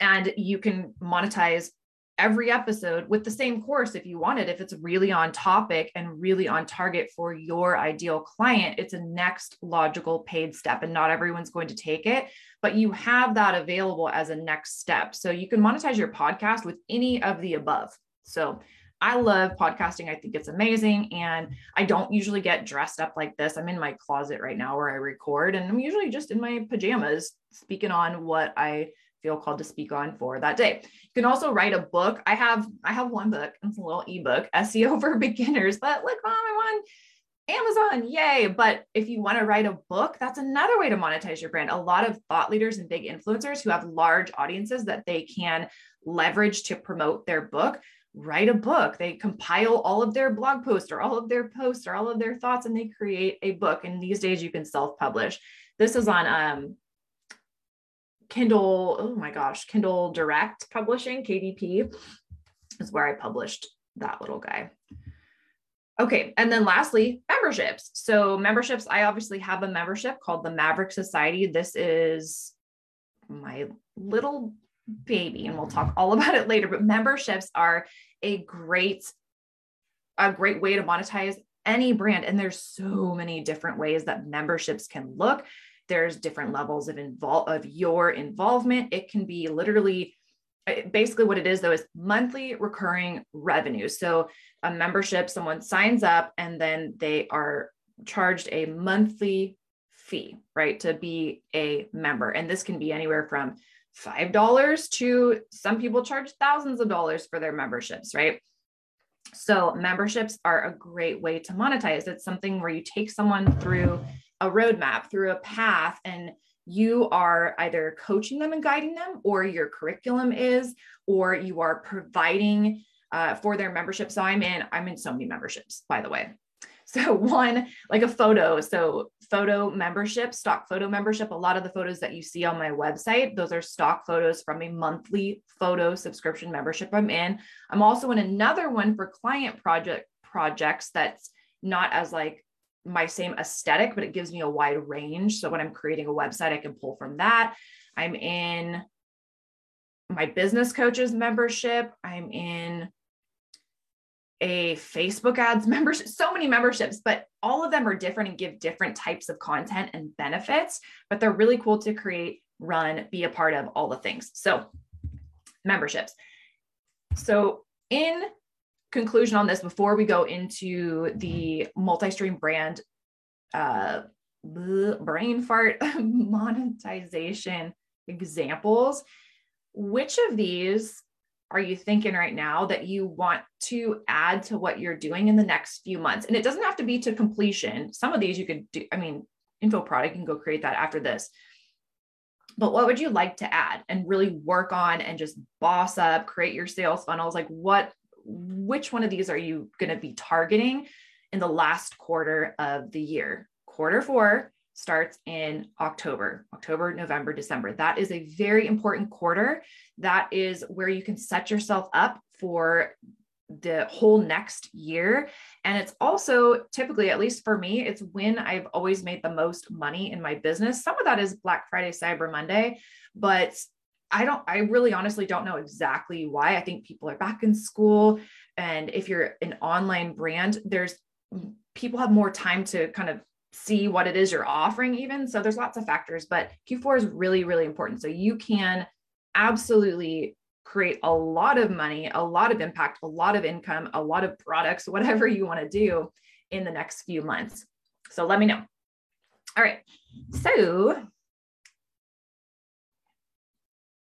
And you can monetize every episode with the same course if you wanted. If it's really on topic and really on target for your ideal client, it's a next logical paid step. And not everyone's going to take it, but you have that available as a next step. So you can monetize your podcast with any of the above. So I love podcasting. I think it's amazing. And I don't usually get dressed up like this. I'm in my closet right now where I record, and I'm usually just in my pajamas speaking on what I feel called to speak on for that day. You can also write a book. I have I have one book. It's a little ebook, <laughs> SEO for beginners. But look, mom, I want Amazon, yay. But if you want to write a book, that's another way to monetize your brand. A lot of thought leaders and big influencers who have large audiences that they can leverage to promote their book write a book. They compile all of their blog posts or all of their posts or all of their thoughts and they create a book. And these days you can self publish. This is on um, Kindle. Oh my gosh, Kindle Direct Publishing, KDP is where I published that little guy. Okay. And then lastly, memberships. So, memberships, I obviously have a membership called the Maverick Society. This is my little baby and we'll talk all <laughs> about it later but memberships are a great a great way to monetize any brand. And there's so many different ways that memberships can look. There's different levels of involve of your involvement. It can be literally uh, basically what it is though is monthly recurring revenue. So a membership someone signs up and then they are charged a monthly fee right to be a member. And this can be anywhere from $5 to some people charge thousands of dollars for their memberships, right? So, memberships are a great way to monetize. It's something where you take someone through a roadmap, through a path, and you are either coaching them and guiding them, or your curriculum is, or you are providing uh, for their membership. So, I'm in, I'm in so many memberships, by the way. So <laughs> one, like a photo. So photo membership, stock photo membership. A lot of the photos that you see on my website, those are stock photos from a monthly photo subscription membership I'm in. I'm also in another one for client project projects that's not as like my same aesthetic, but it gives me a wide range. So when I'm creating a website, I can pull from that. I'm in my business coaches membership. I'm in a Facebook ads membership, so many memberships, but all of them are different and give different types of content and benefits, but they're really cool to create, run, be a part of all the things. So, memberships. So, in conclusion on this, before we go into the multi stream brand uh, brain fart <laughs> monetization examples, which of these are you thinking right now that you want to add to what you're doing in the next few months? And it doesn't have to be to completion. Some of these you could do, I mean, info product, you can go create that after this. But what would you like to add and really work on and just boss up, create your sales funnels? Like what, which one of these are you going to be targeting in the last quarter of the year? Quarter four, starts in October, October, November, December. That is a very important quarter. That is where you can set yourself up for the whole next year. And it's also typically, at least for me, it's when I've always made the most money in my business. Some of that is Black Friday, Cyber Monday, but I don't, I really honestly don't know exactly why. I think people are back in school. And if you're an online brand, there's people have more time to kind of see what it is you're offering even. So there's lots of factors but q4 is really really important. So you can absolutely create a lot of money a lot of impact a lot of income a lot of products <laughs> whatever you want to do in the next few months. So let me know. All right so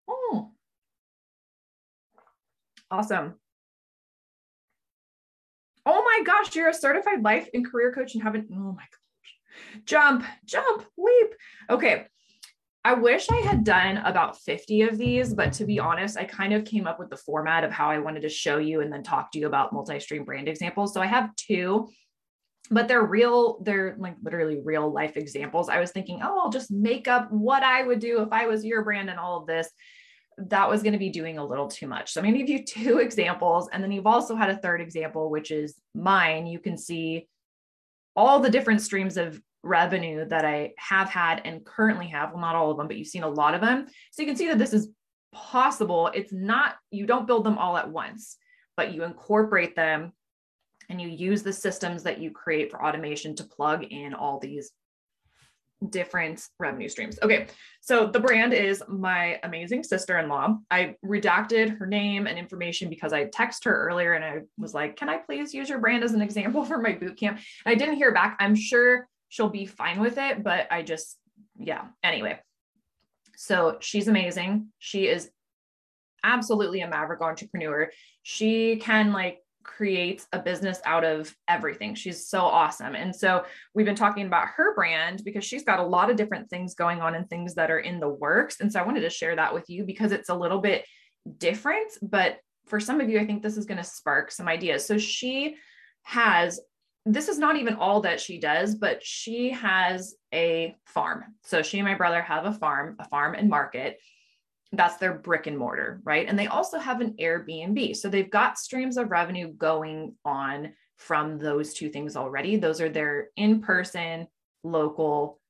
oh awesome. Oh my gosh, you're a certified life and career coach and haven't, oh my jump, jump, leap. Okay. I wish I had done about 50 of these, but to be honest, I kind of came up with the format of how I wanted to show you and then talk to you about multi stream brand examples. So I have two, but they're real, they're like literally real life examples. I was thinking, oh, I'll just make up what I would do if I was your brand and all of this. That was going to be doing a little too much. So I'm going to give you <laughs> two examples. And then you've also had a third example, which is mine. You can see all the different streams of revenue that I have had and currently have. Well, not all of them, but you've seen a lot of them. So you can see that this is possible. It's not, you don't build them all at once, but you incorporate them and you use the systems that you create for automation to plug in all these different revenue streams. Okay, so the brand is my amazing sister in law. I redacted her name and information because I texted her earlier and I was like, Can I please use your brand as an example <laughs> for my boot camp? And I didn't hear back. I'm sure she'll be fine with it, but I just, yeah. Anyway, so she's amazing. She is absolutely a maverick entrepreneur. She can like create a business out of everything. She's so awesome. And so we've been talking about her brand because she's got a lot of different things going on and things that are in the works. And so I wanted to share that with you because it's a little bit different, but for some of you, I think this is going to spark some ideas. So she has this is not even all that she does, but she has a farm. So she and my brother have a farm, a farm and market. That's their brick and mortar, right? And they also have an Airbnb. So they've got streams of revenue going on from those two things already. Those are their in person, local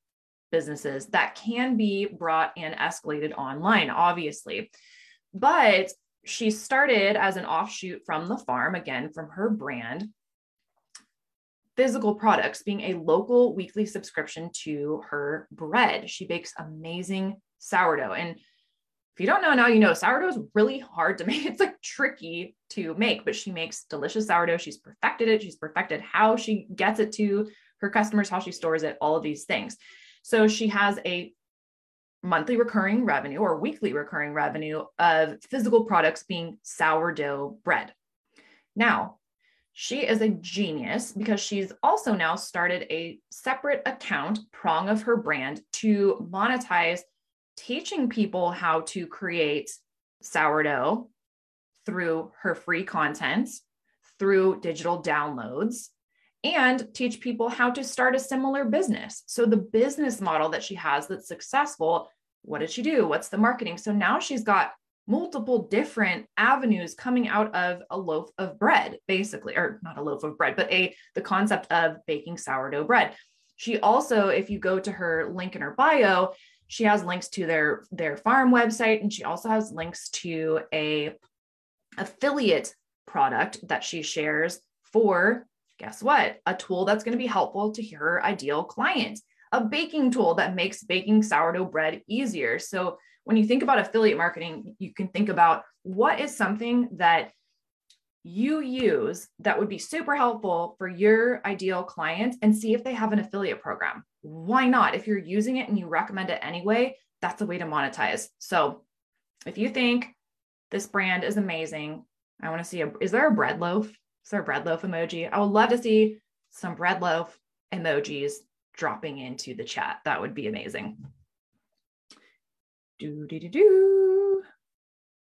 businesses that can be brought and escalated online, obviously. But she started as an offshoot from the farm, again, from her brand physical products, being a local weekly subscription to her bread. She bakes amazing sourdough. And if you don't know now, you know sourdough is really hard to <laughs> make. It's like tricky to make, but she makes delicious sourdough. She's perfected it. She's perfected how she gets it to her customers, how she stores it, all of these things. So she has a monthly recurring revenue or weekly recurring revenue of physical products being sourdough bread. Now, she is a genius because she's also now started a separate account, prong of her brand, to monetize teaching people how to create sourdough through her free content, through digital downloads, and teach people how to start a similar business. So the business model that she has that's successful, what did she do? What's the marketing? So now she's got multiple different avenues coming out of a loaf of bread basically or not a loaf of bread but a the concept of baking sourdough bread. She also if you go to her link in her bio she has links to their their farm website and she also has links to a affiliate product that she shares for guess what? A tool that's going to be helpful to her ideal client. A baking tool that makes baking sourdough bread easier. So when you think about affiliate marketing, you can think about what is something that you use that would be super helpful for your ideal client and see if they have an affiliate program. Why not? If you're using it and you recommend it anyway, that's a way to monetize. So if you think this brand is amazing, I want to see a is there a bread loaf? Is there a bread loaf emoji? I would love to see some bread loaf emojis dropping into the chat. That would be amazing do do do do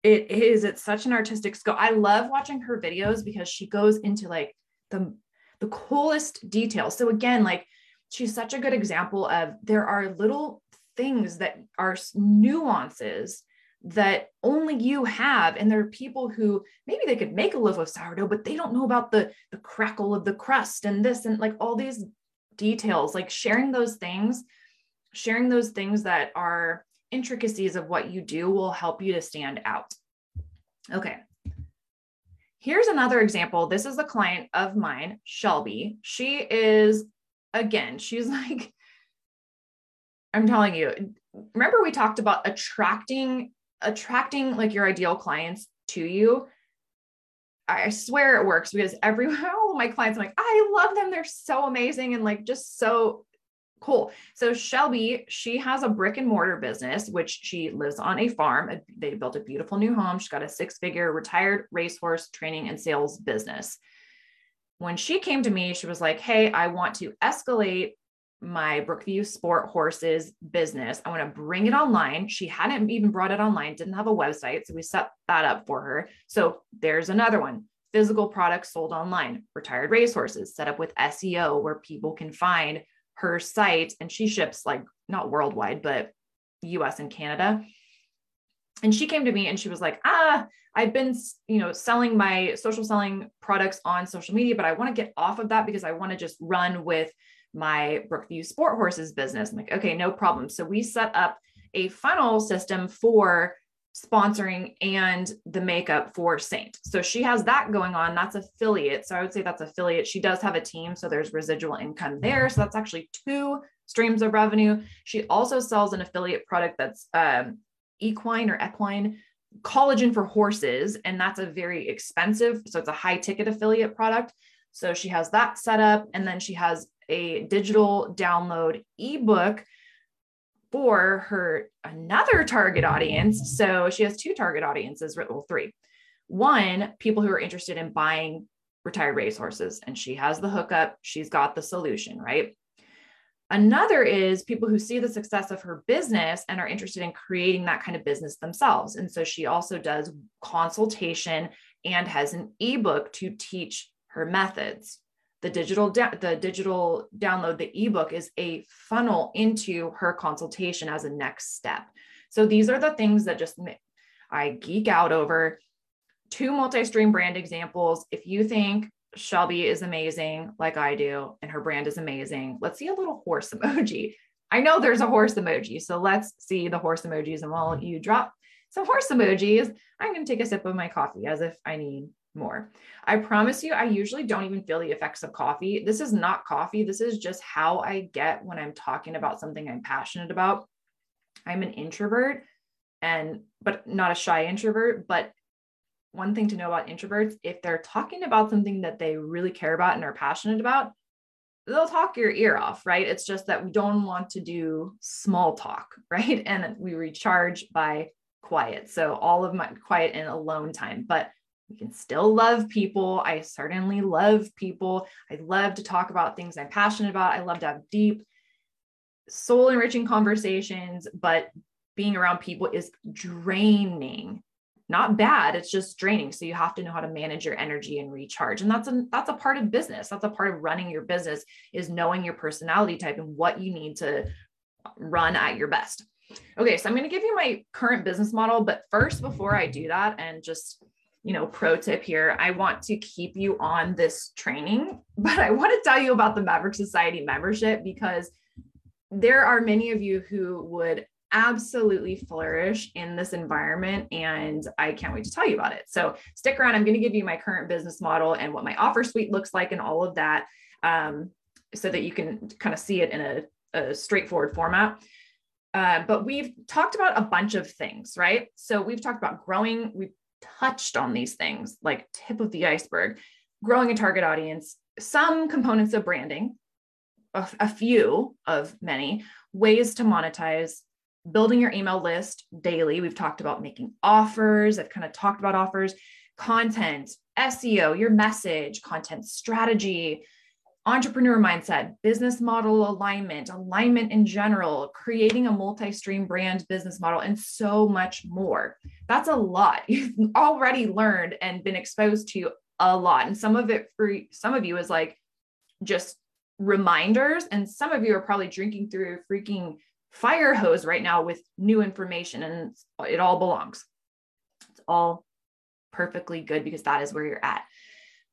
it is it's such an artistic skill. I love watching her videos because she goes into like the the coolest details. So again like she's such a good example of there are little things that are nuances that only you have. And there are people who maybe they could make a loaf of sourdough but they don't know about the the crackle of the crust and this and like all these details. Like sharing those things sharing those things that are intricacies of what you do will help you to stand out. Okay. Here's another example. This is a client of mine, Shelby. She is, again, she's <laughs> like, I'm telling you, remember we talked about attracting, attracting like your ideal clients to you. I swear it works because every <laughs> all of my clients, I'm like, I love them. They're so amazing and like just so Cool. So Shelby, she has a brick and mortar business, which she lives on a farm. Uh, they built a beautiful new home. She's got a six figure retired racehorse training and sales business. When she came to me, she was like, Hey, I want to escalate my Brookview Sport Horses business. I want to bring it online. She hadn't even brought it online, didn't have a website. So we set that up for her. So there's another one physical products sold online, retired racehorses set up with SEO where people can find her site and she ships like not worldwide, but US and Canada. And she came to me and she was like, ah, I've been, you know, selling my social selling products on social media, but I want to get off of that because I want to just run with my Brookview Sport Horses business. I'm like, okay, no problem. So we set up a funnel system for sponsoring and the makeup for Seint. So she has that going on. That's affiliate. So I would say that's affiliate. She does have a team. So there's residual income there. So that's actually two streams of revenue. She also sells an affiliate product that's um, equine or equine collagen for horses. And that's a very expensive. So it's a high ticket affiliate product. So she has that set up. And then she has a digital download ebook for her another target audience. So she has two target audiences, well, three. One, people who are interested in buying retired racehorses, and she has the hookup, she's got the solution, right? Another is people who see the success of her business and are interested in creating that kind of business themselves. And so she also does consultation and has an ebook to teach her methods the digital da- the digital download the ebook is a funnel into her consultation as a next step. So these are the things that just i geek out over. Two multi-stream brand examples. If you think shelby is amazing like i do and her brand is amazing let's see a little horse <laughs> emoji. I know there's a horse emoji so let's see the horse emojis and while you drop some horse emojis i'm going to take a sip of my coffee as if i need more. I promise you, I usually don't even feel the effects of coffee. This is not coffee. This is just how I get when I'm talking about something I'm passionate about. I'm an introvert and, but not a shy introvert. But one thing to know about introverts, if they're talking about something that they really care about and are passionate about, they'll talk your ear off, right? It's just that we don't want to do small talk, <laughs> right? And we recharge by quiet. So all of my quiet and alone time. But we can still love people. I certainly love people. I love to talk about things I'm passionate about. I love to have deep, soul enriching conversations, but being around people is draining. not bad it's just draining so you have to know how to manage your energy and recharge and that's a that's a part of business that's a part of running your business is knowing your personality type and what you need to run at your best okay so i'm going to give you my current business model but first before i do that and just you know pro tip here i want to keep you on this training <laughs> but i want to tell you about the maverick society membership because there are many of you who would absolutely flourish in this environment. And I can't wait to tell you about it. So stick around. I'm going to give you my current business model and what my offer suite looks like and all of that um, so that you can kind of see it in a, a straightforward format. Uh, but we've talked about a bunch of things, right? So we've talked about growing, we've touched on these things like tip of the iceberg, growing a target audience, some components of branding, a, few of many ways to monetize, building your email list daily. We've talked about making offers. I've kind of talked about offers, content, SEO, your message, content strategy, entrepreneur mindset, business model alignment, alignment in general, creating a multi stream brand business model, and so much more. That's a lot. <laughs> You've already learned and been exposed to a lot. And some of it for some of you is like just reminders, and some of you are probably drinking through a freaking fire hose right now with new information and it all belongs. It's all perfectly good because that is where you're at.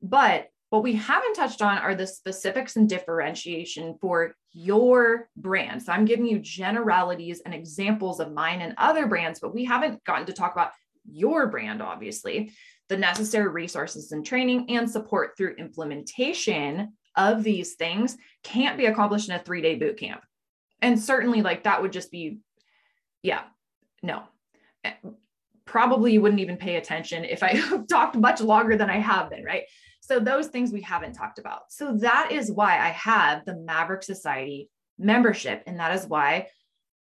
But what we haven't touched on are the specifics and differentiation for your brand. So I'm giving you generalities and examples of mine and other brands, but we haven't gotten to talk about your brand, obviously, the necessary resources and training and support through implementation of these things can't be accomplished in a three day boot camp. And certainly like that would just be yeah no. Eh, probably you wouldn't even pay attention if i <laughs> talked much longer than i have been right so those things we haven't talked about so that is why i have the maverick society membership and that is why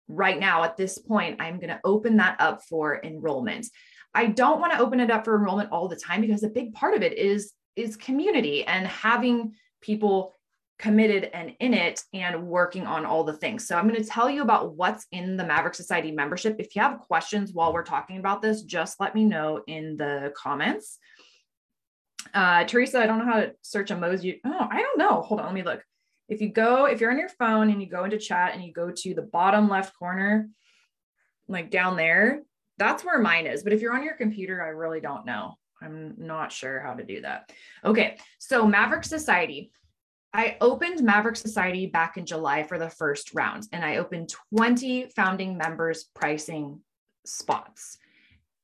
right now at this point i'm going to open that up for enrollment i don't want to open it up for enrollment all the time because a big part of it is is community and having people committed and in it and working on all the things. So I'm going to tell you about what's in the Maverick Society membership. If you have questions while we're talking about this, just let me know in the comments. Uh, Teresa, I don't know how to search emoji. Oh, I don't know. Hold on, let me look. If you go, if you're on your phone and you go into chat and you go to the bottom left corner, like down there, that's where mine is. But if you're on your computer, I really don't know. I'm not sure how to do that. Okay, so Maverick Society. I opened Maverick Society back in July for the first round, and I opened 20 founding members pricing spots.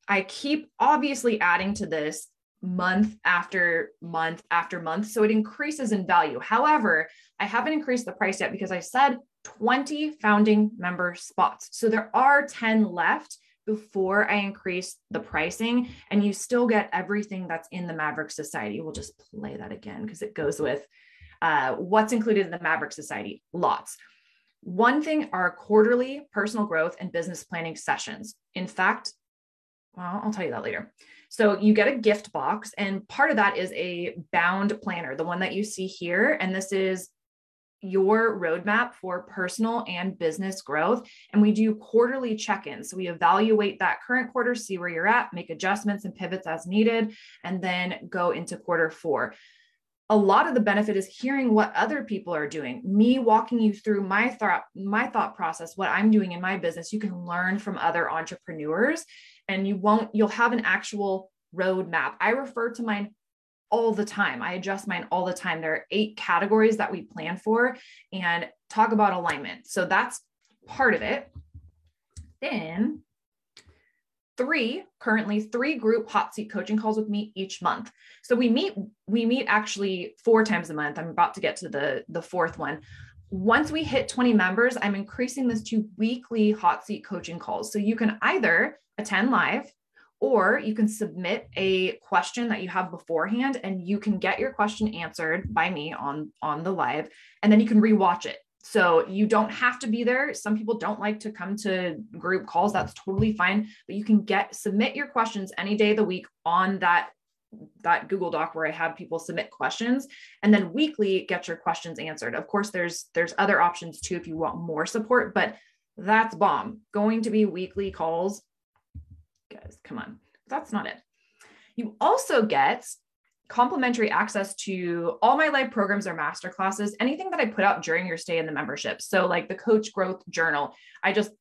I keep obviously adding to this month after month after month. So it increases in value. However, I haven't increased the price yet because I said 20 founding member spots. So there are 10 left before I increase the pricing, and you still get everything that's in the Maverick Society. We'll just play that again because it goes with uh, what's included in the Maverick Society? Lots. One thing are quarterly personal growth and business planning sessions. In fact, well, I'll tell you that later. So you get a gift box, and part of that is a bound planner, the one that you see here. And this is your roadmap for personal and business growth. And we do quarterly check ins. So we evaluate that current quarter, see where you're at, make adjustments and pivots as needed, and then go into quarter four a lot of the benefit is hearing what other people are doing me walking you through my thought my thought process what i'm doing in my business you can learn from other entrepreneurs and you won't you'll have an actual roadmap i refer to mine all the time. I adjust mine all the time. There are eight categories that we plan for and talk about alignment. So that's part of it. Then three currently three group hot seat coaching calls with me each month. So we meet we meet actually four times a month. I'm about to get to the the fourth one once we hit 20 members i'm increasing this to weekly hot seat coaching calls so you can either attend live or you can submit a question that you have beforehand and you can get your question answered by me on on the live and then you can rewatch it so you don't have to be there. Some people don't like to come to group calls. That's totally fine. But you can get submit your questions any day of the week on that that Google Doc where I have people submit questions and then weekly get your questions answered. Of course, there's there's other options too if you want more support, but that's bomb. Going to be weekly calls. Guys, come on. That's not it. You also get complimentary access to all my live programs or master classes, anything that I put out during your stay in the membership. So, like the Coach Growth Journal, I just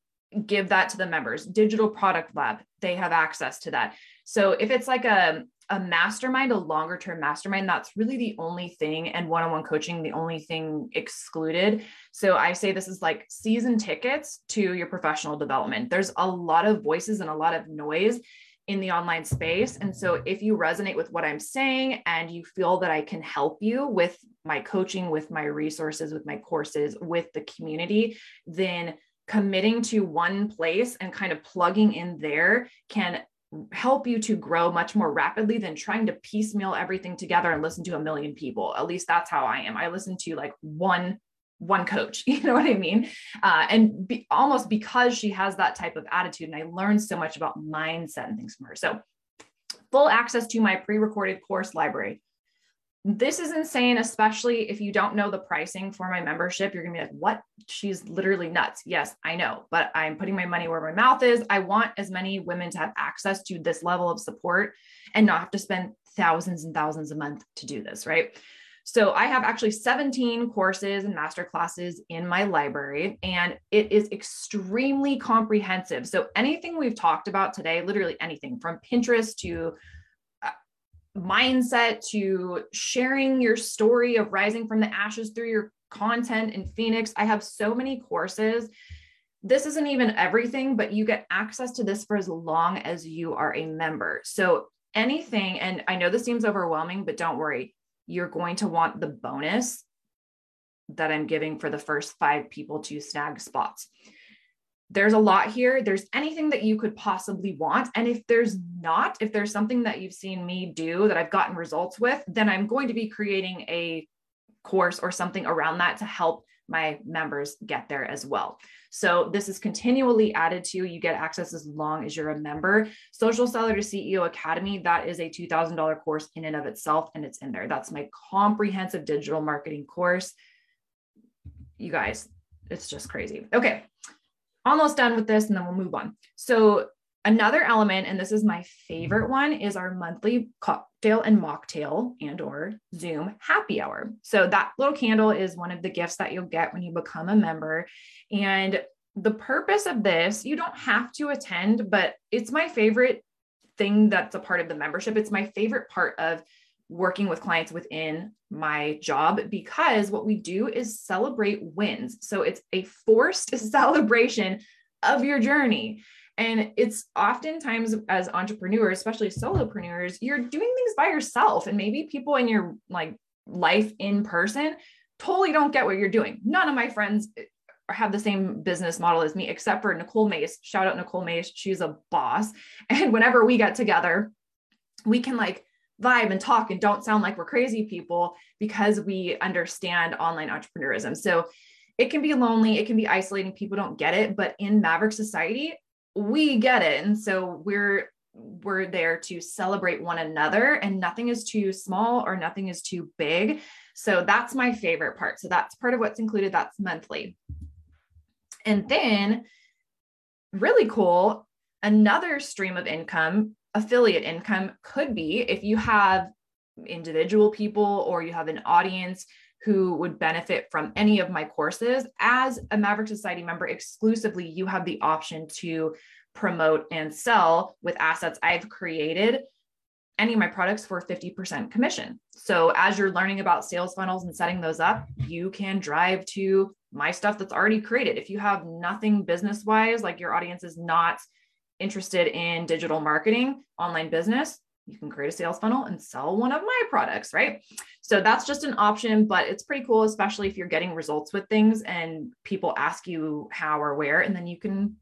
give that to the members. Digital Product Lab, they have access to that. So, if it's like a a mastermind, a longer term mastermind, that's really the only thing, and one on one coaching, the only thing excluded. So I say this is like season tickets to your professional development. There's a lot of voices and a lot of noise in the online space. And so if you resonate with what I'm saying and you feel that I can help you with my coaching, with my resources, with my courses, with the community, then committing to one place and kind of plugging in there can help you to grow much more rapidly than trying to piecemeal everything together and listen to a million people. At least that's how I am. I listen to like one one coach <laughs> you know what i mean uh, and be, almost because she has that type of attitude and i learned so much about mindset and things from her so full access to my pre-recorded course library this is insane especially if you don't know the pricing for my membership you're going to be like what? She's literally nuts. Yes i know but i'm putting my money where my mouth is. I want as many women to have access to this level of support and not have to spend thousands and thousands a month to do this right? So I have actually 17 courses and master classes in my library, and it is extremely comprehensive. So anything we've talked about today, literally anything from Pinterest to mindset to sharing your story of rising from the ashes through your content in Phoenix. I have so many courses. This isn't even everything, but you get access to this for as long as you are a member. So anything, and I know this seems overwhelming, but don't worry you're going to want the bonus that I'm giving for the first five people to snag spots. There's a lot here. There's anything that you could possibly want. And if there's not, if there's something that you've seen me do that I've gotten results with, then I'm going to be creating a course or something around that to help my members get there as well. So this is continually added to. You get access as long as you're a member. Social Seller to CEO Academy, that is a $2,000 course in and of itself, and it's in there. That's my comprehensive digital marketing course. You guys, it's just crazy. Okay, almost done with this, and then we'll move on. So Another element, and this is my favorite one, is our monthly cocktail and mocktail and or Zoom happy hour. So that little candle is one of the gifts that you'll get when you become a member. And the purpose of this, you don't have to attend, but it's my favorite thing that's a part of the membership. It's my favorite part of working with clients within my job because what we do is celebrate wins. So it's a forced <laughs> celebration of your journey. And it's oftentimes as entrepreneurs, especially solopreneurs, you're doing things by yourself. And maybe people in your like life in person totally don't get what you're doing. None of my friends eh, have the same business model as me, except for Nicole Mace. Shout out Nicole Mace. She's a boss. <laughs> And whenever we get together, we can like vibe and talk and don't sound like we're crazy people because we understand online entrepreneurism. So it can be lonely, it can be isolating, people don't get it. But in Maverick Society, we get it and so we're we're there to celebrate one another and nothing is too small or nothing is too big so that's my favorite part so that's part of what's included that's monthly and then really cool another stream of income affiliate income could be if you have individual people or you have an audience who would benefit from any of my courses. As a Maverick Society member exclusively, you have the option to promote and sell with assets I've created any of my products for 50% commission. So as you're learning about sales funnels and setting those up, you can drive to my stuff that's already created. If you have nothing business wise, like your audience is not interested in digital marketing, online business, you can create a sales funnel and sell one of my products, right? So that's just an option, but it's pretty cool, especially if you're getting results with things and people ask you how or where, and then you can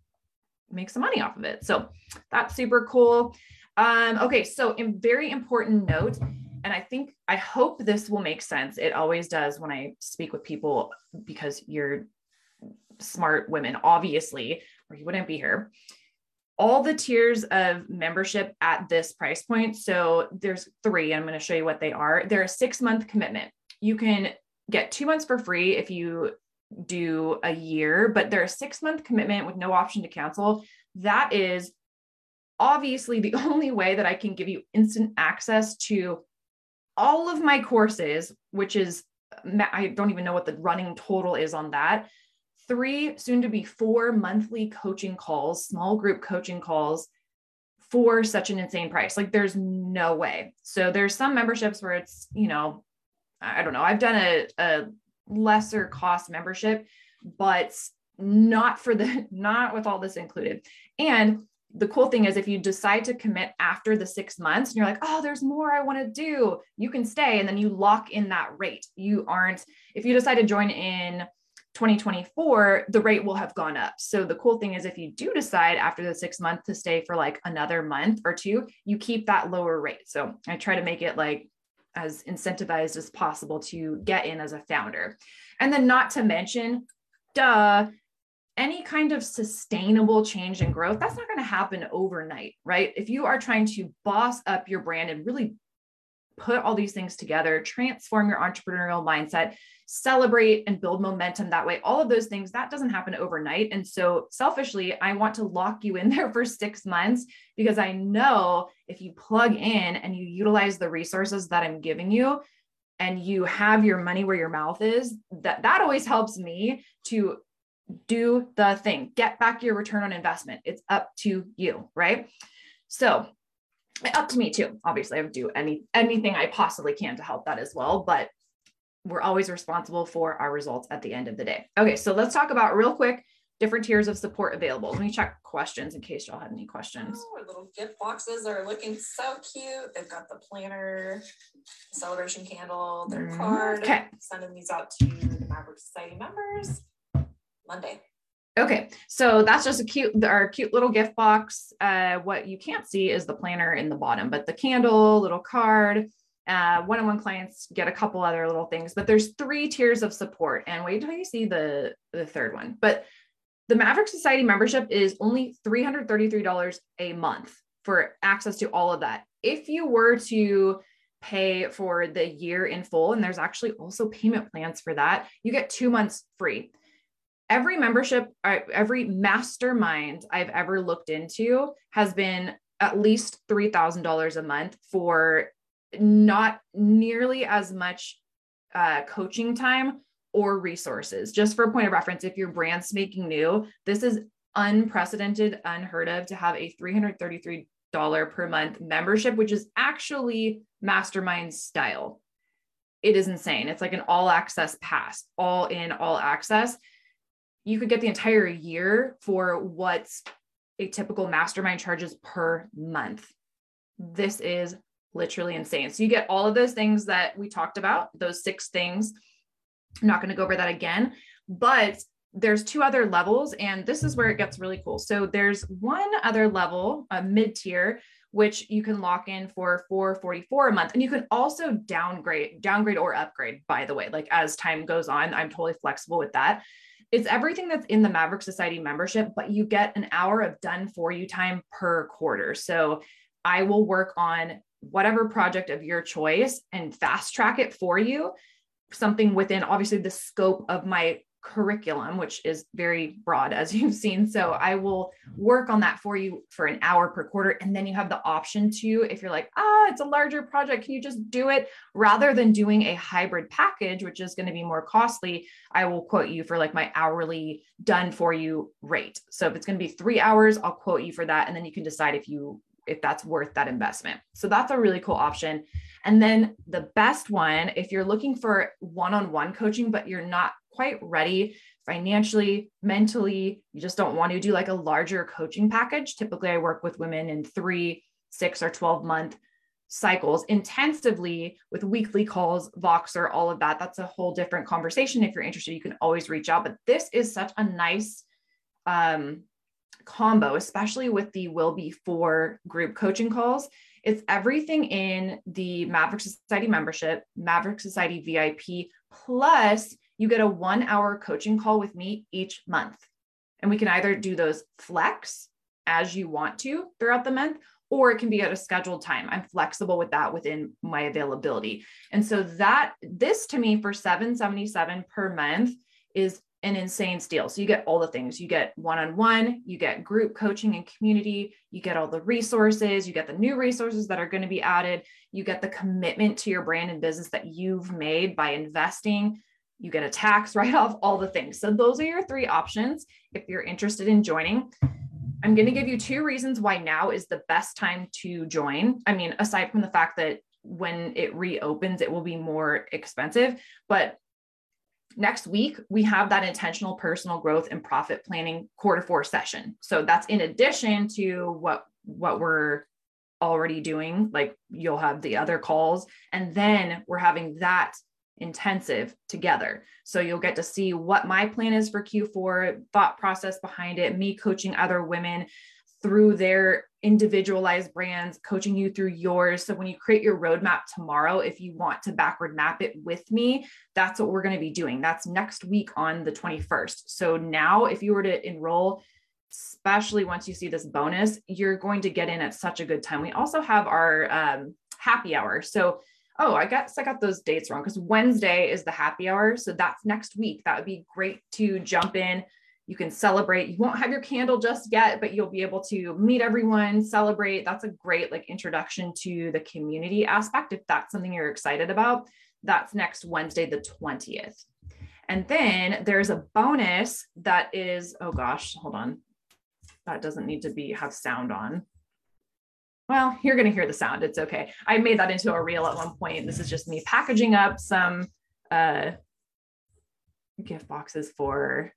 make some money off of it. So that's super cool. Um, okay, so a very important note, and I think I hope this will make sense. It always does when I speak with people because you're smart women, obviously, or you wouldn't be here all the tiers of membership at this price point. So there's three. I'm going to show you what they are. They're a six month commitment. You can get two months for free if you do a year, but they're a six month commitment with no option to cancel. That is obviously the <laughs> only way that I can give you instant access to all of my courses, which is, I don't even know what the running total is on that. Three, soon to be four monthly coaching calls, small group coaching calls for such an insane price. Like there's no way. So there's some memberships where it's, you know, I don't know. I've done a, a lesser cost membership, but not for the, <laughs> not with all this included. And the cool thing is if you decide to commit after the six months and you're like oh there's more i want to do you can stay and then you lock in that rate you aren't if you decide to join in 2024 the rate will have gone up. So the cool thing is if you do decide after the six month to stay for like another month or two you keep that lower rate. So i try to make it like as incentivized as possible to get in as a founder. And then not to mention duh any kind of sustainable change and growth, that's not going to happen overnight, right? If you are trying to boss up your brand and really put all these things together, transform your entrepreneurial mindset, celebrate and build momentum that way, all of those things, that doesn't happen overnight. And so, selfishly, I want to lock you in <laughs> there for six months because I know if you plug in and you utilize the resources that I'm giving you, and you have your money where your mouth is that that always helps me to do the thing, get back your return on investment. It's up to you, right? So, up to me too. Obviously, I would do any anything I possibly can to help that as well, but we're always responsible for our results at the end of the day. Okay, so let's talk about real quick different tiers of support available. Let me check questions in case y'all had any questions. Oh, our little gift boxes are looking so cute. They've got the planner, the celebration candle, their mm, card. Okay. Sending these out to the Maverick Society members. Monday. Okay, so that's just a cute, our cute little gift box. Uh, what you can't see is the planner in the bottom, but the candle, little card, uh, one-on-one clients get a couple other little things, but there's three tiers of support. And wait until you see the the third one. But the Maverick Society membership is only $333 a month for access to all of that. If you were to pay for the year in full, and there's actually also payment plans for that, you get two months free every membership, uh, every mastermind I've ever looked into has been at least $3,000 a month for not nearly as much uh, coaching time or resources. Just for a point of reference, if your brand's making new, this is unprecedented, unheard of to have a $333 per month membership, which is actually mastermind style. It is insane. It's like an all access pass, all in, all access you could get the entire year for what a typical mastermind charges per month. This is literally insane. So you get all of those things that we talked about, those six things. I'm not going to go over that again, but there's two other levels and this is where it gets really cool. So there's one other level, a mid tier, which you can lock in for 444 a month and you can also downgrade downgrade or upgrade by the way like as time goes on i'm totally flexible with that it's everything that's in the Maverick Society membership, but you get an hour of done for you time per quarter. So I will work on whatever project of your choice and fast track it for you, something within obviously the scope of my curriculum, which is very broad, as <laughs> you've seen. So I will work on that for you for an hour per quarter. And then you have the option to, if you're like, ah, it's a larger project, can you just do it rather than doing a hybrid package, which is going to be more costly? I will quote you for like my hourly done for you rate. So if it's going to be three hours, I'll quote you for that. And then you can decide if you if that's worth that investment. So that's a really cool option. And then the best one, if you're looking for one on one coaching, but you're not quite ready financially, mentally. You just don't want to do like a larger coaching package. Typically, I work with women in three, six, or 12 month cycles intensively with weekly calls, Voxer, all of that. That's a whole different conversation. If you're interested, you can always reach out. But this is such a nice um, combo, especially with the Will Be Four group coaching calls. It's everything in the Maverick Society membership, Maverick Society VIP, plus you get a one hour coaching call with me each month. And we can either do those flex as you want to throughout the month, or it can be at a scheduled time. I'm flexible with that within my availability. And so that this to me for 777 per month is an insane steal. So you get all the things. You get one-on-one, you get group coaching and community, you get all the resources, you get the new resources that are going to be added, you get the commitment to your brand and business that you've made by investing, you get a tax <laughs> write-off, all the things. So those are your three options if you're interested in joining. I'm going to give you two reasons why now is the best time to join. I mean, aside from the fact that when it reopens, it will be more expensive, but next week we have that intentional personal growth and profit planning quarter four session so that's in addition to what what we're already doing like you'll have the other calls and then we're having that intensive together so you'll get to see what my plan is for q4 thought process behind it me coaching other women through their individualized brands, coaching you through yours. So when you create your roadmap tomorrow, if you want to backward map it with me, that's what we're going to be doing. That's next week on the 21st. So now, if you were to enroll, especially once you see this bonus, you're going to get in at such a good time. We also have our um, happy hour. So oh, I guess I got those dates wrong because Wednesday is the happy hour. So that's next week. That would be great to jump in, you can celebrate. You won't have your candle just yet, but you'll be able to meet everyone, celebrate. That's a great like introduction to the community aspect. If that's something you're excited about, that's next Wednesday, the 20th. And then there's a bonus that is, oh gosh, hold on. That doesn't need to be have sound on. Well, you're going to hear the sound. It's okay. I made that into a reel at one point. This is just me packaging up some uh, gift boxes for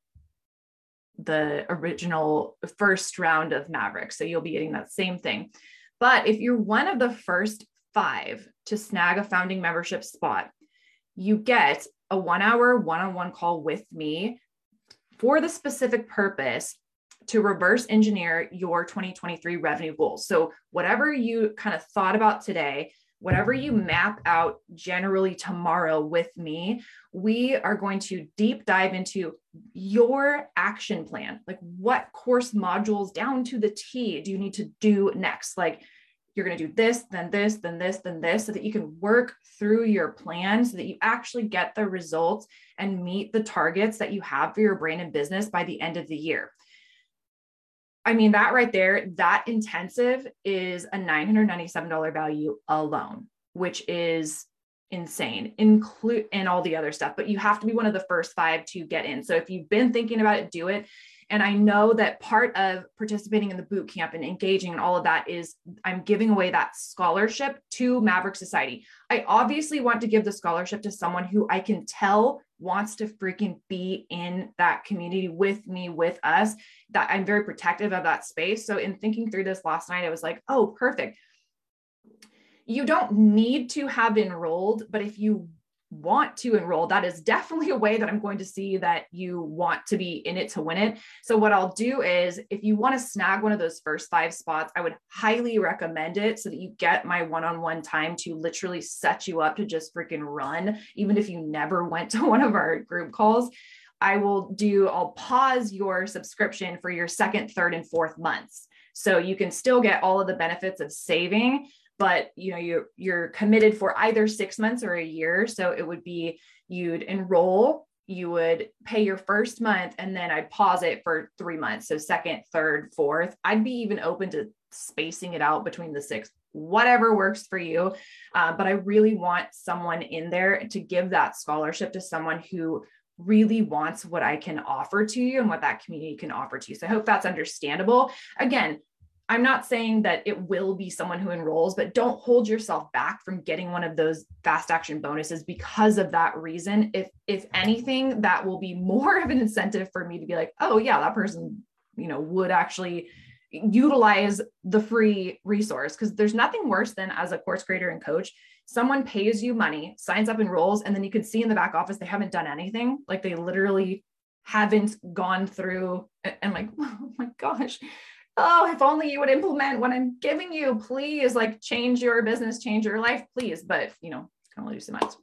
the original first round of Maverick. So you'll be getting that same thing. But if you're one of the first five to snag a founding membership spot, you get a one hour one on one call with me for the specific purpose to reverse engineer your 2023 revenue goals. So, whatever you kind of thought about today, whatever you map out generally tomorrow with me, we are going to deep dive into your action plan. Like, what course modules down to the T do you need to do next? Like, you're going to do this, then this, then this, then this, so that you can work through your plan so that you actually get the results and meet the targets that you have for your brain and business by the end of the year. I mean, that right there, that intensive is a $997 value alone, which is insane, include and all the other stuff. But you have to be one of the first five to get in. So if you've been thinking about it, do it. And I know that part of participating in the boot camp and engaging and all of that is I'm giving away that scholarship to Maverick Society. I obviously want to give the scholarship to someone who I can tell wants to freaking be in that community with me, with us, that I'm very protective of that space. So, in thinking through this last night, I was like, oh, perfect. You don't need to have enrolled, but if you want to enroll, that is definitely a way that I'm going to see that you want to be in it to win it. So, what I'll do is if you want to snag one of those first five spots, I would highly recommend it so that you get my one on one time to literally set you up to just freaking run, even if you never went to <laughs> one of our group calls. I will do, I'll pause your subscription for your second, third, and fourth months. So you can still get all of the benefits of saving but you know you're you're committed for either six months or a year so it would be you'd enroll you would pay your first month and then i'd pause it for three months so second third fourth i'd be even open to spacing it out between the six whatever works for you uh, but i really want someone in there to give that scholarship to someone who really wants what I can offer to you and what that community can offer to you. So I hope that's understandable. Again, I'm not saying that it will be someone who enrolls, but don't hold yourself back from getting one of those fast action bonuses because of that reason. If if anything, that will be <laughs> more of an incentive for me to be like, oh yeah, that person, you know, would actually utilize the free resource. Because there's nothing worse than as a course creator and coach someone pays you money signs up enrolls and then you can see in the back office they haven't done anything. Like they literally haven't gone through and like <laughs> oh my gosh oh, if only you would implement what I'm giving you, please, like change your business, change your life, please. But, you know, can only do so much.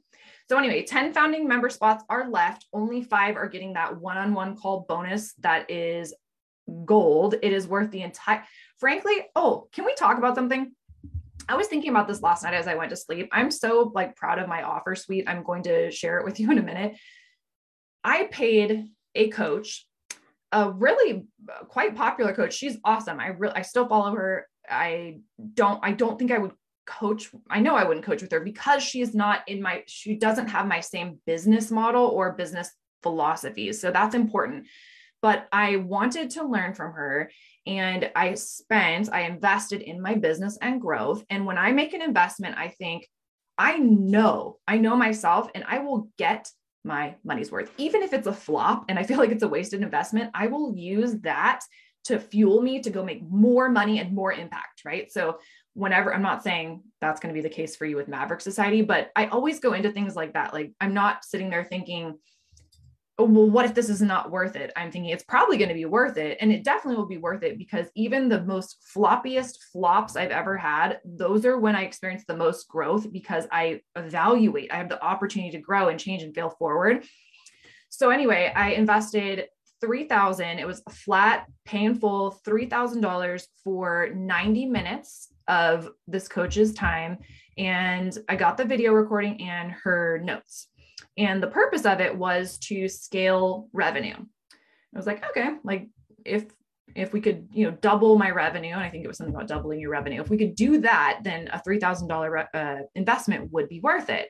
So anyway, 10 founding member spots are left. Only five are getting that one-on-one call bonus that is gold. It is worth the entire, frankly, oh, can we talk about something? I was thinking about this last night as I went to sleep. I'm so like proud of my offer suite. I'm going to share it with you in a minute. I paid a coach, a really quite popular coach. She's awesome. I really I still follow her. I don't I don't think I would coach I know I wouldn't coach with her because she's not in my she doesn't have my same business model or business philosophies. So that's important. But I wanted to learn from her and I spent I invested in my business and growth and when I make an investment I think I know, I know myself and I will get my money's worth. Even if it's a flop and I feel like it's a wasted investment, I will use that to fuel me to go make more money and more impact, right? So whenever I'm not saying that's going to be the case for you with Maverick Society, but I always go into things like that. Like I'm not sitting there thinking, well, what if this is not worth it? I'm thinking it's probably going to be worth it. And it definitely will be worth it because even the most floppiest flops I've ever had, those are when I experience the most growth because I evaluate, I have the opportunity to grow and change and fail forward. So anyway, I invested 3000 it was a flat painful $3000 for 90 minutes of this coach's time and i got the video recording and her notes and the purpose of it was to scale revenue. I was like, okay, like if if we could, you know, double my revenue, and I think it was something about doubling your revenue. If we could do that, then a three thousand dollar uh, investment would be worth it.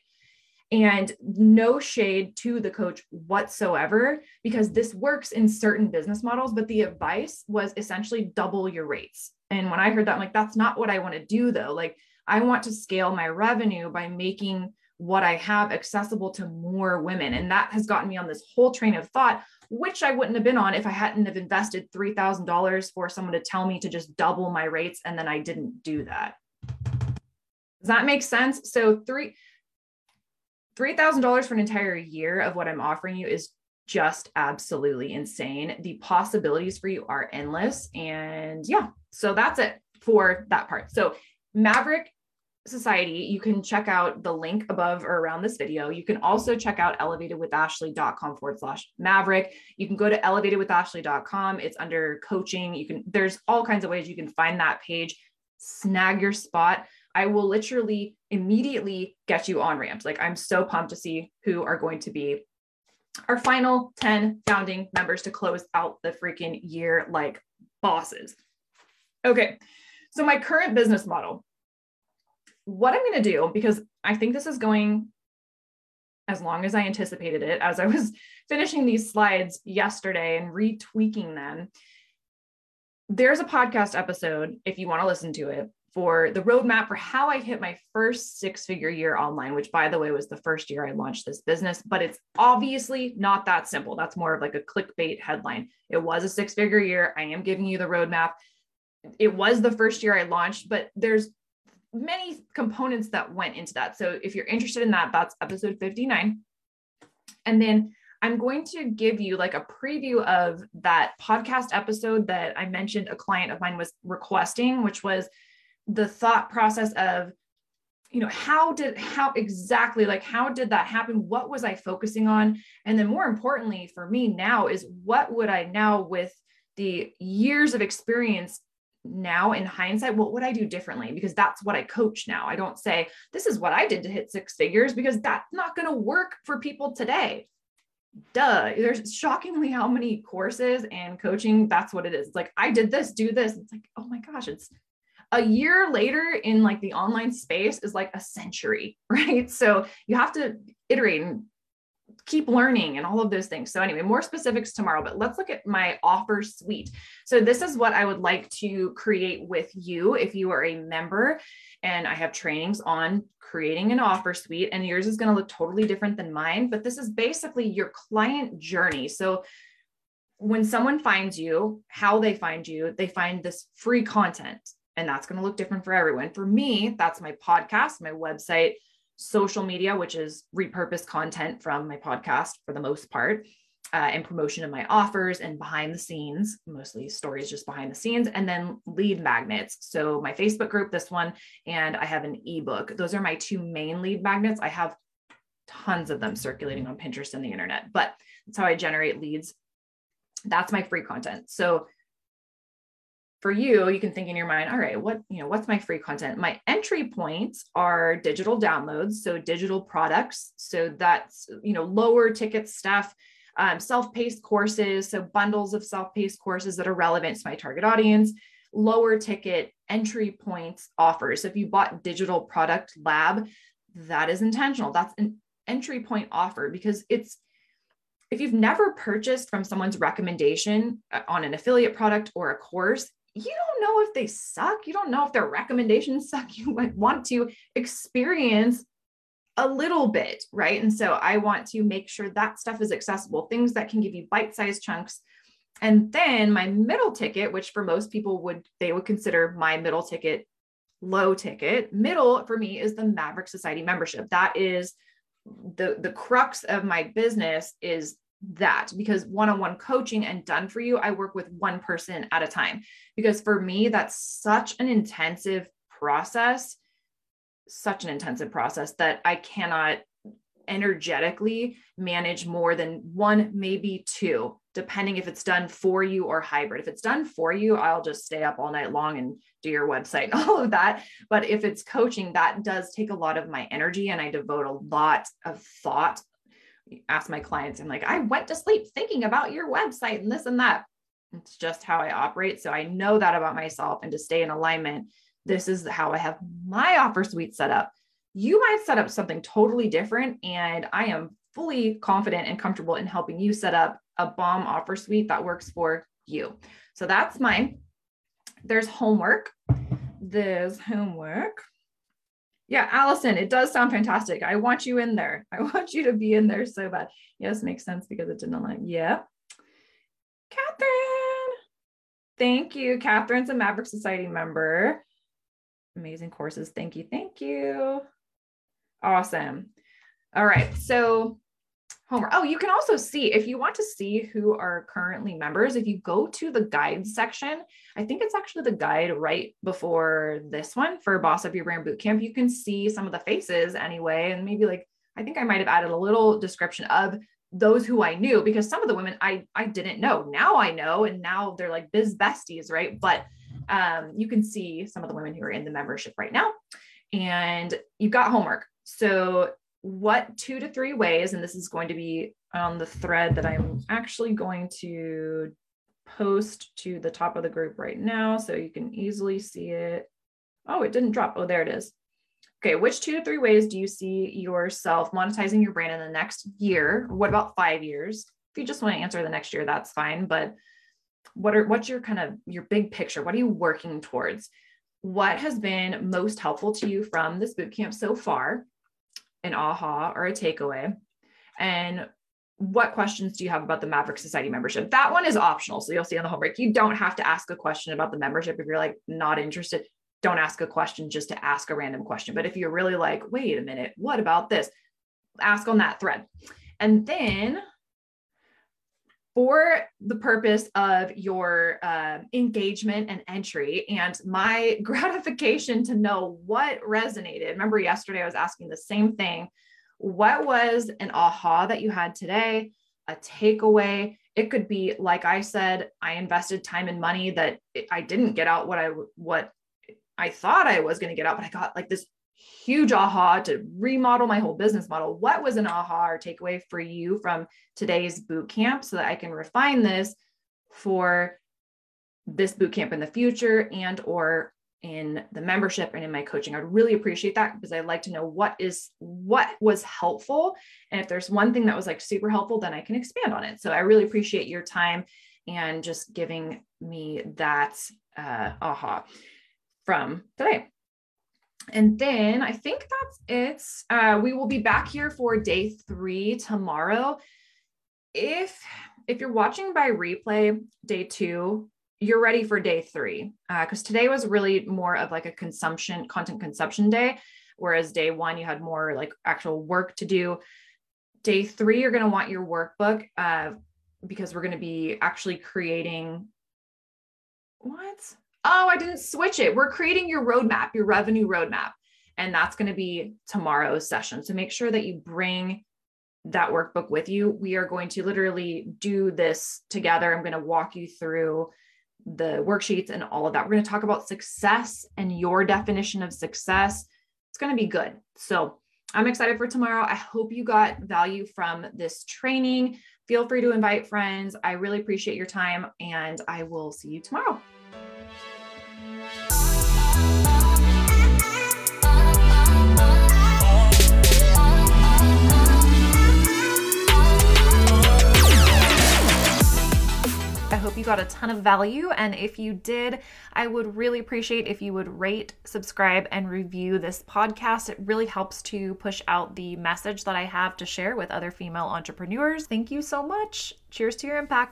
And no shade to the coach whatsoever, because this works in certain business models. But the advice was essentially double your rates. And when I heard that, I'm like, that's not what I want to do, though. Like, I want to scale my revenue by making what I have accessible to more women. And that has gotten me on this whole train of thought, which I wouldn't have been on if I hadn't have invested $3,000 for someone to tell me to just double my rates. And then I didn't do that. Does that make sense? So three, $3,000 for an entire year of what I'm offering you is just absolutely insane. The possibilities for you are endless. And yeah, so that's it for that part. So Maverick Society, you can check out the link above or around this video. You can also check out elevatedwithashley.com forward slash maverick. You can go to elevatedwithashley.com. It's under coaching. You can, there's all kinds of ways you can find that page, snag your spot. I will literally immediately get you on ramps. Like I'm so pumped to see who are going to be our final 10 founding members to close out the freaking year like bosses. Okay. So my current business model, what I'm going to do, because I think this is going as long as I anticipated it, as I was <laughs> finishing these slides yesterday and retweaking them, there's a podcast episode, if you want to listen to it, for the roadmap for how I hit my first six figure year online, which by the way was the first year I launched this business, but it's obviously not that simple. That's more of like a clickbait headline. It was a six figure year. I am giving you the roadmap. It was the first year I launched, but there's many components that went into that. So if you're interested in that, that's episode 59. And then I'm going to give you like a preview of that podcast episode that I mentioned a client of mine was requesting, which was the thought process of, you know, how did, how exactly, like, how did that happen? What was I focusing on? And then more importantly for me now is what would I now with the years of experience now in hindsight, what would I do differently? Because that's what I coach now. I don't say, this is what I did to hit six figures because that's not going to work for people today. Duh. There's shockingly how many courses and coaching, that's what it is. It's like, I did this, do this. It's like, oh my gosh, it's a year later in like the online space is like a century, <laughs> right? So you have to iterate and keep learning and all of those things. So, anyway, more specifics tomorrow, but let's look at my offer suite. So, this is what I would like to create with you if you are a member. And I have trainings on creating an offer suite, and yours is going to look totally different than mine, but this is basically your client journey. So, when someone finds you, how they find you, they find this free content, and that's going to look different for everyone. For me, that's my podcast, my website social media, which is repurposed content from my podcast for the most part, uh, and promotion of my offers and behind the scenes, mostly stories just behind the scenes, and then lead magnets. So my Facebook group, this one, and I have an ebook. Those are my two main lead magnets. I have tons of them circulating on Pinterest and the internet, but that's how I generate leads. That's my free content. So for you, you can think in your mind, all right, what, you know, what's my free content? My entry points are digital downloads, so digital products. So that's, you know, lower ticket stuff. um, self-paced courses, so bundles of self-paced courses that are relevant to my target audience, lower ticket entry points offers. So if you bought digital product lab, that is intentional. That's an entry point offer because it's if you've never purchased from someone's recommendation uh, on an affiliate product or a course, you don't know if they suck. You don't know if their recommendations <laughs> suck. You might want to experience a little bit, right? And so I want to make sure that stuff is accessible, things that can give you bite sized chunks. And then my middle ticket, which for most people would, they would consider my middle ticket low ticket. Middle for me is the Maverick Society membership. That is the the crux of my business is that because one-on-one coaching and done for you i work with one person at a time. Because for me that's such an intensive process such an intensive process that i cannot energetically manage more than one maybe two depending if it's done for you or hybrid. If it's done for you i'll just stay up all night long and do your website and <laughs> all of that. But if it's coaching that does take a lot of my energy and i devote a lot of thought ask my clients, I'm like, I went to sleep thinking about your website and this and that. It's just how I operate. So I know that about myself. And to stay in alignment, this is how I have my offer suite set up. You might set up something totally different. And I am fully confident and comfortable in helping you set up a bomb offer suite that works for you. So that's mine. There's homework. There's homework. Yeah, Allison, it does sound fantastic. I want you in there. <laughs> I want you to be in there so bad. Yes, makes sense because it didn't align. Yeah. Catherine. Thank you. Catherine's a Maverick Society member. Amazing courses. Thank you. Thank you. Awesome. All right. So Homer. Oh, you can also see if you want to see who are currently members, if you go to the guide section, I think it's actually the guide right before this one for Boss Up Your Brand Bootcamp. You can see some of the faces anyway, and maybe like I think I might have added a little description of those who I knew because some of the women I I didn't know. Now I know, and now they're like biz besties, right? But um, you can see some of the women who are in the membership right now, and you've got homework. So what two to three ways, and this is going to be on the thread that I'm actually going to post to the top of the group right now so you can easily see it. Oh, it didn't drop. Oh, there it is. Okay, which two to three ways do you see yourself monetizing your brand in the next year? What about five years? If you just want to answer the next year, that's fine. But what are what's your kind of your big picture? What are you working towards? What has been most helpful to you from this bootcamp so far? An aha or a takeaway. And what questions do you have about the Maverick Society membership? That one is optional. So you'll see on the homework, you don't have to ask a question about the membership if you're like not interested. Don't ask a question just to ask a random question. But if you're really like, wait a minute, what about this? Ask on that thread. And then for the purpose of your uh, engagement and entry and my <laughs> gratification to know what resonated. Remember, yesterday I was asking the same thing. What was an aha that you had today? A takeaway? It could be, like I said, I invested time and money that I didn't get out what I what I thought I was going to get out, but I got like this huge aha to remodel my whole business model. What was an aha or takeaway for you from today's boot camp so that I can refine this for this boot camp in the future and or in the membership and in my coaching. I'd really appreciate that because I'd like to know what is what was helpful. And if there's one thing that was like super helpful, then I can expand on it. So I really appreciate your time and just giving me that uh, aha from today. And then I think that's it. Uh, we will be back here for day three tomorrow. If if you're watching by replay, day two, you're ready for day three because uh, today was really more of like a consumption content consumption day, whereas day one you had more like actual work to do. Day three, you're going to want your workbook uh, because we're going to be actually creating what oh, I didn't switch it. We're creating your roadmap, your revenue roadmap. And that's going to be tomorrow's session. So make sure that you bring that workbook with you. We are going to literally do this together. I'm going to walk you through the worksheets and all of that. We're going to talk about success and your definition of success. It's going to be good. So I'm excited for tomorrow. I hope you got value from this training. Feel free to invite friends. I really appreciate your time, and I will see you tomorrow. Hope you got a ton of value. And if you did, I would really appreciate if you would rate, subscribe, and review this podcast. It really helps to push out the message that I have to share with other female entrepreneurs. Thank you so much. Cheers to your impact.